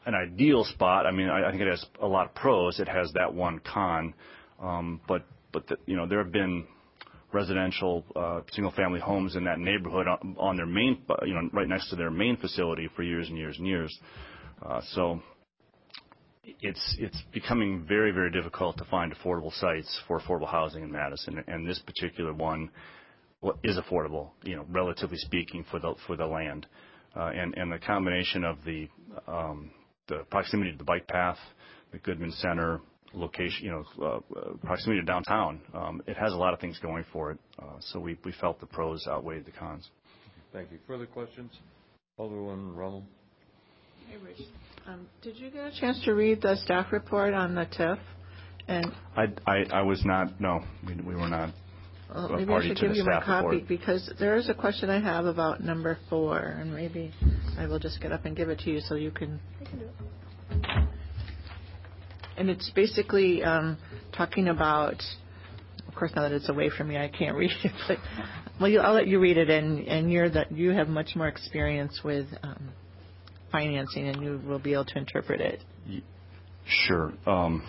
an ideal spot. I mean, I think it has a lot of pros. It has that one con. Um, but, but you know, there have been residential uh, single-family homes in that neighborhood on their main, you know, right next to their main facility for years and years and years. Uh, It's becoming very very difficult to find affordable sites for affordable housing in Madison, and this particular one is affordable, you know, relatively speaking, for the land. Uh and the combination of um, the proximity to the bike path, the Goodman Center location, you know, uh, uh, proximity to downtown, um, it has a lot of things going for it. Uh, so we felt the pros outweighed the cons. Thank you. Further questions? Alderman Rummel. Hey, Rich. Um, did you get a chance to read the staff report on the TIF? I I was not, no. We we were not a party to the staff report. Maybe I should give you my copy, because there is a question I have about number four, and maybe I will just get up and give it to you so you can. I can do it. It's basically um, talking about, of course, now that it's away from me, I can't read it, but I'll let you read it, and and you have much more experience with um, financing, and you will be able to interpret it. Sure. Um,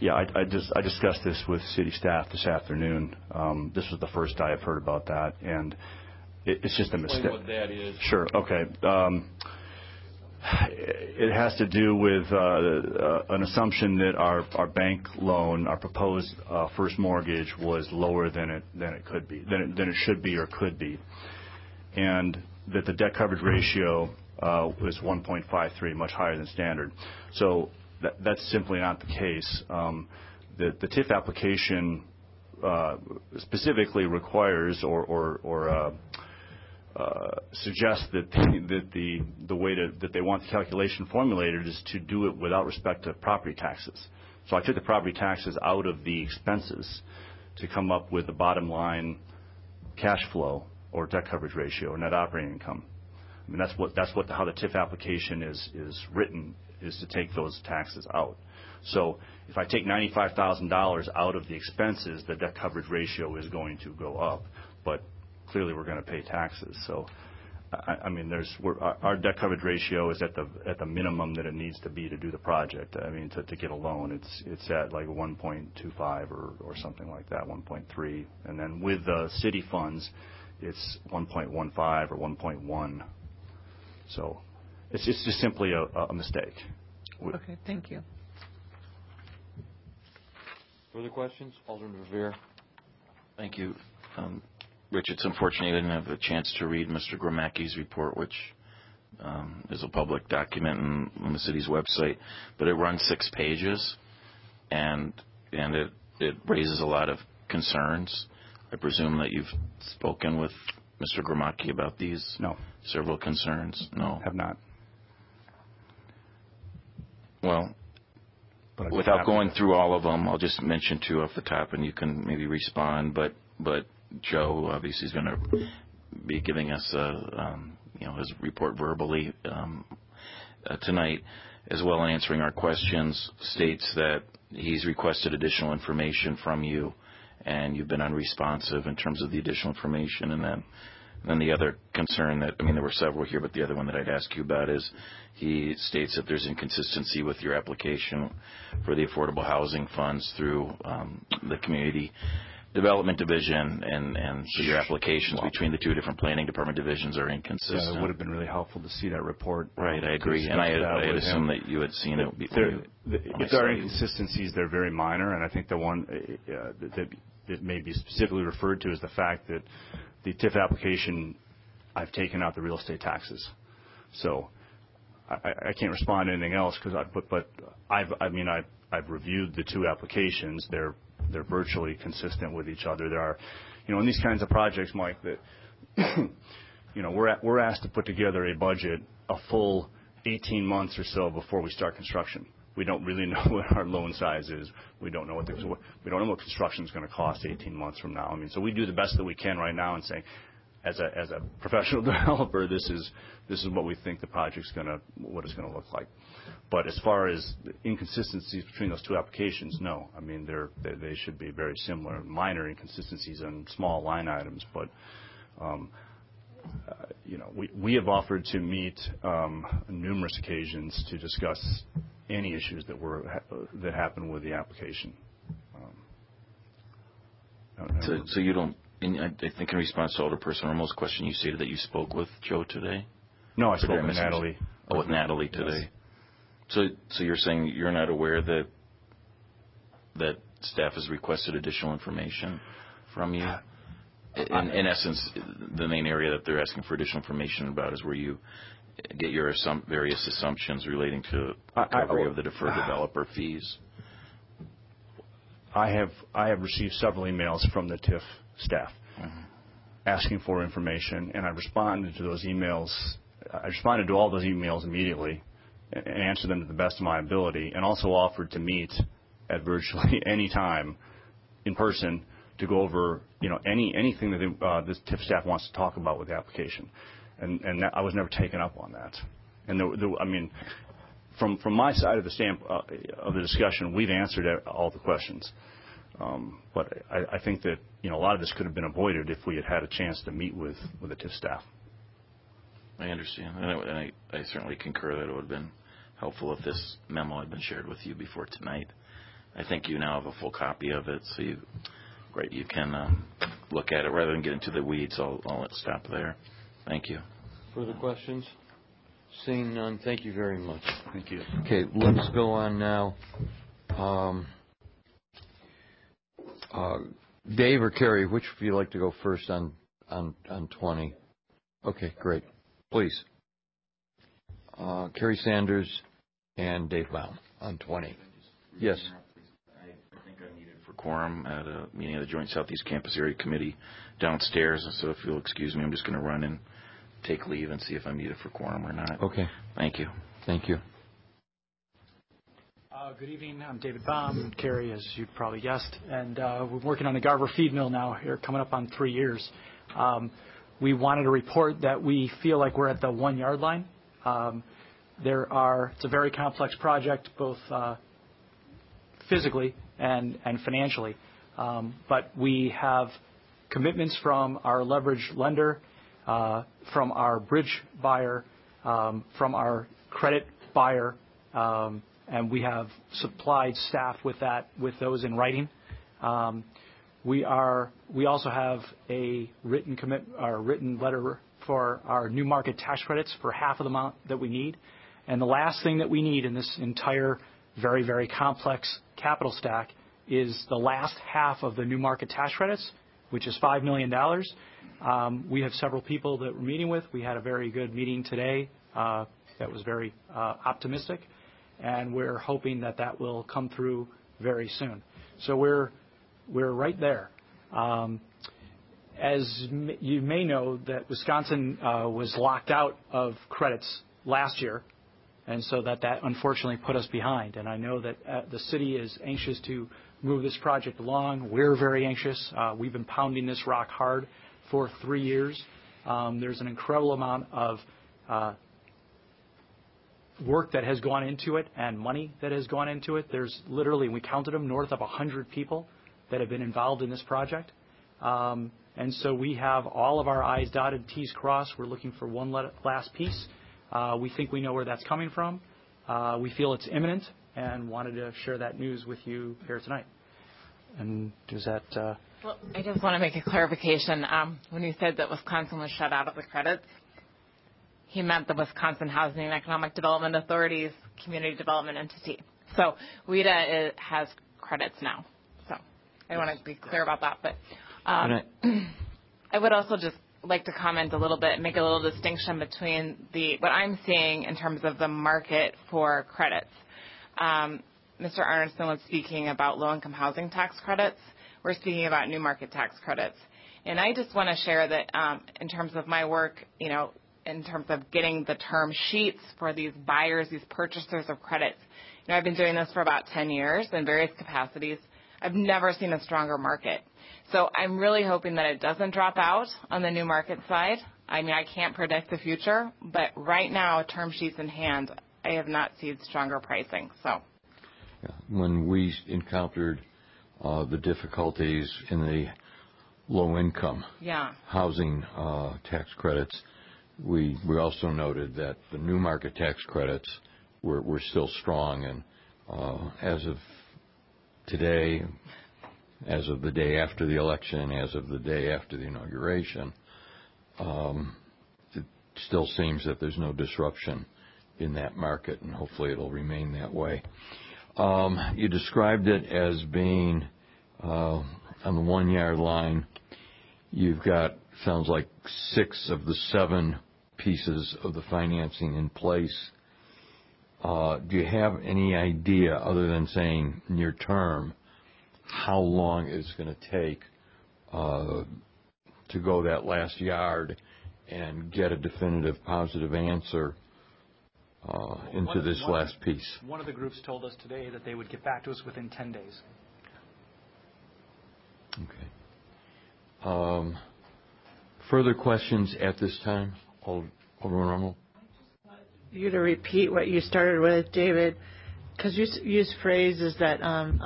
yeah, I I just I discussed this with city staff this afternoon. Um, this was the first I have heard about that, and it's just a mistake. Explain what that is. Sure. Okay. Um, it has to do with uh, uh, an assumption that our bank loan, our proposed uh, first mortgage, was lower than it than it could be than it than it should be or could be, and that the debt coverage ratio was 1.53, much higher than standard. So that, that's simply not the case. Um, The the TIF application uh, specifically requires or or, or uh, uh, suggests that the the, the way that they want the calculation formulated is to do it without respect to property taxes. So I took the property taxes out of the expenses to come up with the bottom line cash flow or debt coverage ratio or net operating income. I mean, that's what, that's what, how the TIF application is, is written, is to take those taxes out. So if I take $95,000 out of the expenses, the debt coverage ratio is going to go up, but clearly we're going to pay taxes. So, I, I mean, there's, we're, our, our debt coverage ratio is at the, at the minimum that it needs to be to do the project. I mean, to, to get a loan, it's, it's at like 1.25 or, or something like that, 1.3. And then with the city funds, it's 1.15 or 1.1. So it's, it's just simply a, a mistake. Okay, thank you. Further questions? Alderman Verveer. Thank you. Um, Rich, it's unfortunate you didn't have a chance to read Mr. Gromacki's report, which um, is a public document in, on the city's website, but it runs six pages, and and it it raises a lot of concerns. I presume that you've spoken with Mr. Gromacki about these. No. Several concerns. No. Have not. Well, But without going through all of them, I'll just mention two off the top, and you can maybe respond. But but Joe obviously is going to be giving us a um, you know his report verbally um, uh, tonight, as well as answering our questions. States that he's requested additional information from you, and you've been unresponsive in terms of the additional information. And then then the other concern that I mean there were several here, but the other one that I'd ask you about is he states that there's inconsistency with your application for the affordable housing funds through um, the community development division, and and so your applications between the two different planning department divisions are inconsistent. Yeah, it would have been really helpful to see that report. Right, I agree, and I I had with him. that you had seen it before. There- you- the- If there are inconsistencies, they're very minor, and I think the one uh, uh, that that may be specifically referred to is the fact that the TIF application, I've taken out the real estate taxes. So I I- I can't respond to anything else, 'cause I- but but I've, I mean, I've I've reviewed the two applications. They're they're virtually consistent with each other. There are, you know, in these kinds of projects, Mike, that [clears throat] you know, we're, we're asked to put together a budget a full 18 months or so before we start construction. We don't really [laughs] know what our loan size is. We don't know what we don't know what construction is going to cost 18 months from now. I mean, so we do the best that we can right now and saying, as a, professional [laughs] developer, this is, this is what we think the project's to look like. But as far as inconsistencies between those two applications, no. I mean, they're, they, should be very similar, minor inconsistencies on small line items, but, um, uh, you know, we, we have offered to meet um, numerous occasions to discuss any issues that were that happened with the application. Um, so you don't, and I I think in response to Alderperson Ormo's question, you stated that you spoke with Joe today? No, I Or spoke with miss it? Natalie. Oh, with Natalie today. So, so you're saying you're not aware that, that staff has requested additional information from you? In, in essence, the main area that they're asking for additional information about is where you get your assump, various assumptions relating to I- I- recovery of the deferred [sighs] developer fees. I have I have received several emails from the TIF staff asking for information, and I responded to those emails. I responded to all those emails immediately and answered them to the best of my ability, and also offered to meet at virtually [laughs] any time in person to go over you know any anything that the, uh, TIF staff wants to talk about with the application, and I was never taken up on that. And I mean, from from my side of the stamp uh, of the discussion, we've answered all the questions. Um, but I, I think that you know a lot of this could have been avoided if we had had a chance to meet with with the TIF staff. I understand, and I, and I, I certainly concur that it would have been helpful if this memo had been shared with you before tonight. I think you now have a full copy of it, so you, great, you can um, look at it rather than get into the weeds. I'll, I'll let stop there. Thank you. Further questions? Seeing none, thank you very much. Thank you. Okay, let's go on now. Uh, Dave or Kerry, which would you like to go first on, on, on 20? Okay, great. Please. Uh, Kerry Sanders and Dave Baum on 20. Yes. I think I needed for quorum at a meeting of the Joint Southeast Campus Area Committee downstairs, and so if you'll excuse me, I'm just going to run and take leave and see if I'm needed for quorum or not. Okay. Thank you. Thank you. Uh, Good evening. I'm David Baum, Kerry, as you probably guessed, and uh, we're working on the Garver feed mill now here, coming up on three years. Um, we wanted to report that we feel like we're at the one-yard line. Um. It's a very complex project, both uh, physically and financially. Um, but we have commitments from our leverage lender, from our bridge buyer, from our credit buyer, and we have supplied staff with that, with those in writing. We are we also have a written commit our written letter for our New Market Tax Credits for half of the amount that we need. And The last thing that we need in this entire very, very complex capital stack is the last half of the New Market Tax Credits, which is $5 million. Um, we have several people that we're meeting with. We had a very good meeting today uh, that was very uh, optimistic, and we're hoping that that will come through very soon. So We're right there. Um, as you may know, that Wisconsin uh, was locked out of credits last year, and so that unfortunately put us behind. And I know that the city is anxious to move this project along. We're very anxious. We've been pounding this rock hard for three years. Um, there's an incredible amount of work that has gone into it and money that has gone into it. There's literally, we counted them, north of 100 people that have been involved in this project. Um, and so we have all of our I's dotted, T's crossed. We're looking for one last piece. Uh, we think we know where that's coming from. Uh, we feel it's imminent and wanted to share that news with you here tonight. And does that? Uh, well, I just want to make a clarification. Um, when you said that Wisconsin was shut out of the credits, he meant the Wisconsin Housing and Economic Development Authority's community development entity. So WHEDA has credits now. So I want to be clear about that. But um, [clears throat] I would also just like to comment a little bit, and make a little distinction between the what I'm seeing in terms of the market for credits. Um, Mr. Arneson was speaking about low-income housing tax credits. We're speaking about new market tax credits. And I just want to share that um, in terms of my work, you know, in terms of getting the term sheets for these buyers, these purchasers of credits. You know, I've been doing this for about 10 years in various capacities. I've never seen a stronger market. So I'm really hoping that it doesn't drop out on the new market side. I mean, I can't predict the future, but right now, term sheets in hand, I have not seen stronger pricing. So, When we encountered uh, the difficulties in the low-income housing uh, tax credits, we also noted that the new market tax credits were still strong. and uh, As of today, as of the day after the election, as of the day after the inauguration, um, it still seems that there's no disruption in that market, and hopefully it'll remain that way. Um, you described it as being uh, on the one-yard line. You've got, sounds like six of the seven pieces of the financing in place. Uh, do you have any idea, other than saying near term, how long it's going to take uh, to go that last yard and get a definitive positive answer uh, into this last piece. One of the groups told us today that they would get back to us within 10 days. Okay. Um, further questions at this time? Alderman Rummel? You to repeat what you started with, David, because you used phrases that um,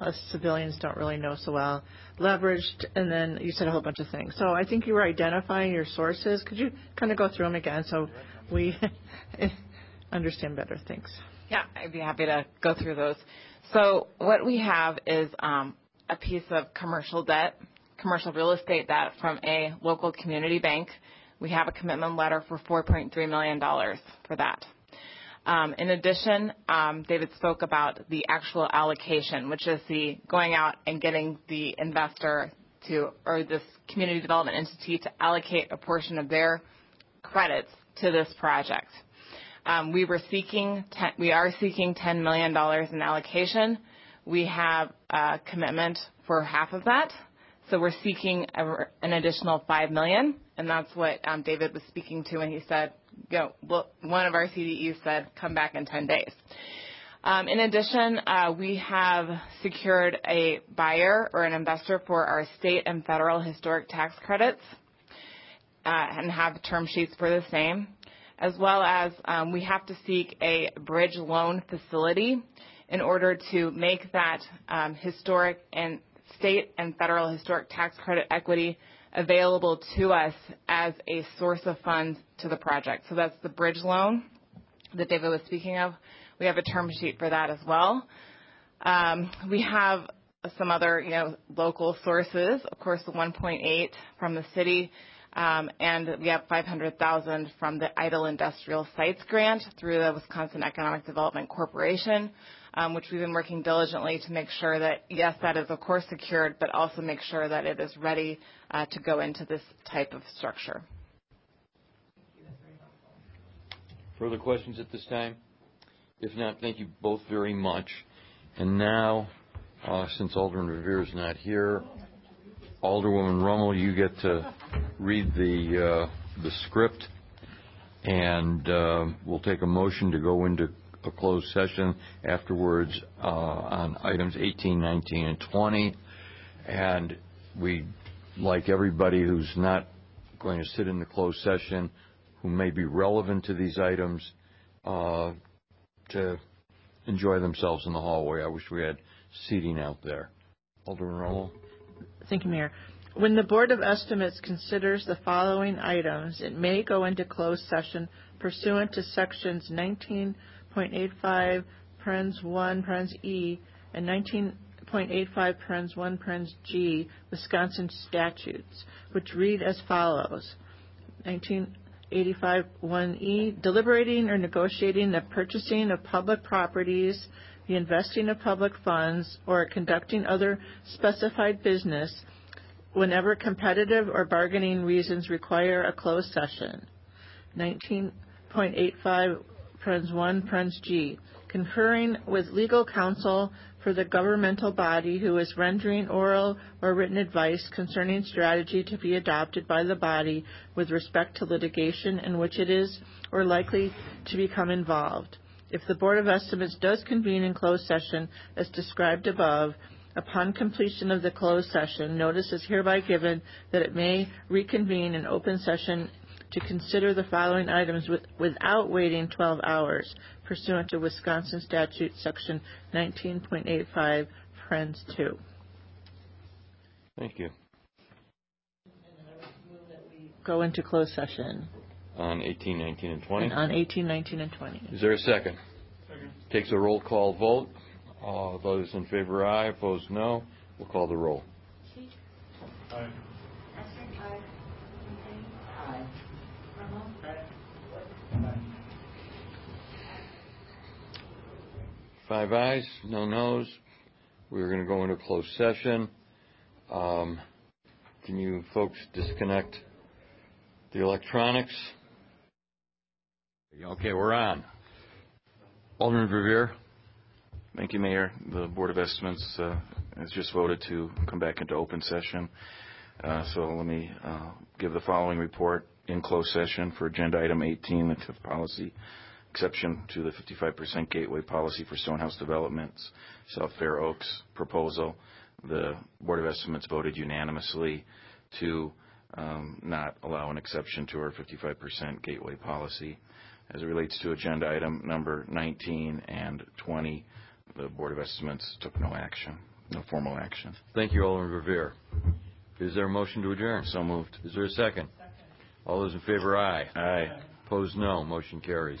us civilians don't really know so well. Leveraged, and then you said a whole bunch of things. So I think you were identifying your sources. Could you kind of go through them again so we [laughs] understand better? Thanks. Yeah, I'd be happy to go through those. So what we have is um, a piece of commercial debt, commercial real estate debt from a local community bank. We have a commitment letter for $4.3 million for that. Um, in addition, um, David spoke about the actual allocation, which is the going out and getting the investor to, or this community development entity to allocate a portion of their credits to this project. Um, we were seeking, we are seeking $10 million in allocation. We have a commitment for half of that, so we're seeking an additional $5 million, and that's what David was speaking to when he said you know, one of our CDEs said, come back in 10 days. Um, in addition, uh, we have secured a buyer or an investor for our state and federal historic tax credits. and have term sheets for the same, as well as um, we have to seek a bridge loan facility in order to make that um, historic and state and federal historic tax credit equity available to us as a source of funds to the project. So that's the bridge loan that David was speaking of. We have a term sheet for that as well. Um, we have some other, you know, local sources. Of course, the 1.8 from the city, um, and we have 500,000 from the Idle Industrial Sites Grant through the Wisconsin Economic Development Corporation, which we've been working diligently to make sure that, yes, that is of course secured, but also make sure that it is ready uh, to go into this type of structure. Further questions at this time? If not, thank you both very much. And now, uh, since Alderman Verveer is not here, Alderwoman Rummel, you get to read the uh, script, and we'll take a motion to go into a closed session afterwards uh, on items 18, 19, and 20. And we like everybody who's not going to sit in the closed session, who may be relevant to these items, uh, to enjoy themselves in the hallway. I wish we had seating out there. Alderman Rummel. Thank you, Mayor. When the Board of Estimates considers the following items, it may go into closed session pursuant to Sections 19.85 parens 1 parens E and 19.85 parens 1 parens G Wisconsin statutes, which read as follows. 1985 1E, deliberating or negotiating the purchasing of public properties, the investing of public funds, or conducting other specified business whenever competitive or bargaining reasons require a closed session. 19.85 parens 1 parens G, conferring with legal counsel for the governmental body who is rendering oral or written advice concerning strategy to be adopted by the body with respect to litigation in which it is or likely to become involved. If the Board of Estimates does convene in closed session as described above, upon completion of the closed session, notice is hereby given that it may reconvene in open session to consider the following items with, without waiting 12 hours pursuant to Wisconsin Statute Section 19.85, Friends 2. Thank you. Go into closed session. On 18, 19, and 20? And on 18, 19, and 20. Is there a second? Second. Takes a roll call vote. All those in favor, aye. Opposed, no. We'll call the roll. Aye. Five ayes, no noes. We're going to go into closed session. Um, can you folks disconnect the electronics? Okay, we're on. Alderman Verveer. Thank you, Mayor. The Board of Estimates uh, has just voted to come back into open session. Uh, so let me uh, give the following report in closed session for agenda item 18, the TIF policy exception to the 55% gateway policy for Stonehouse Developments, South Fair Oaks proposal. The Board of Estimates voted unanimously to um, not allow an exception to our 55% gateway policy. As it relates to agenda item number 19 and 20, the Board of Estimates took no action, no formal action. Thank you, Alderman Verveer. Is there a motion to adjourn? So moved. Is there a second? All those in favor, aye. Aye. Opposed, no. Motion carries.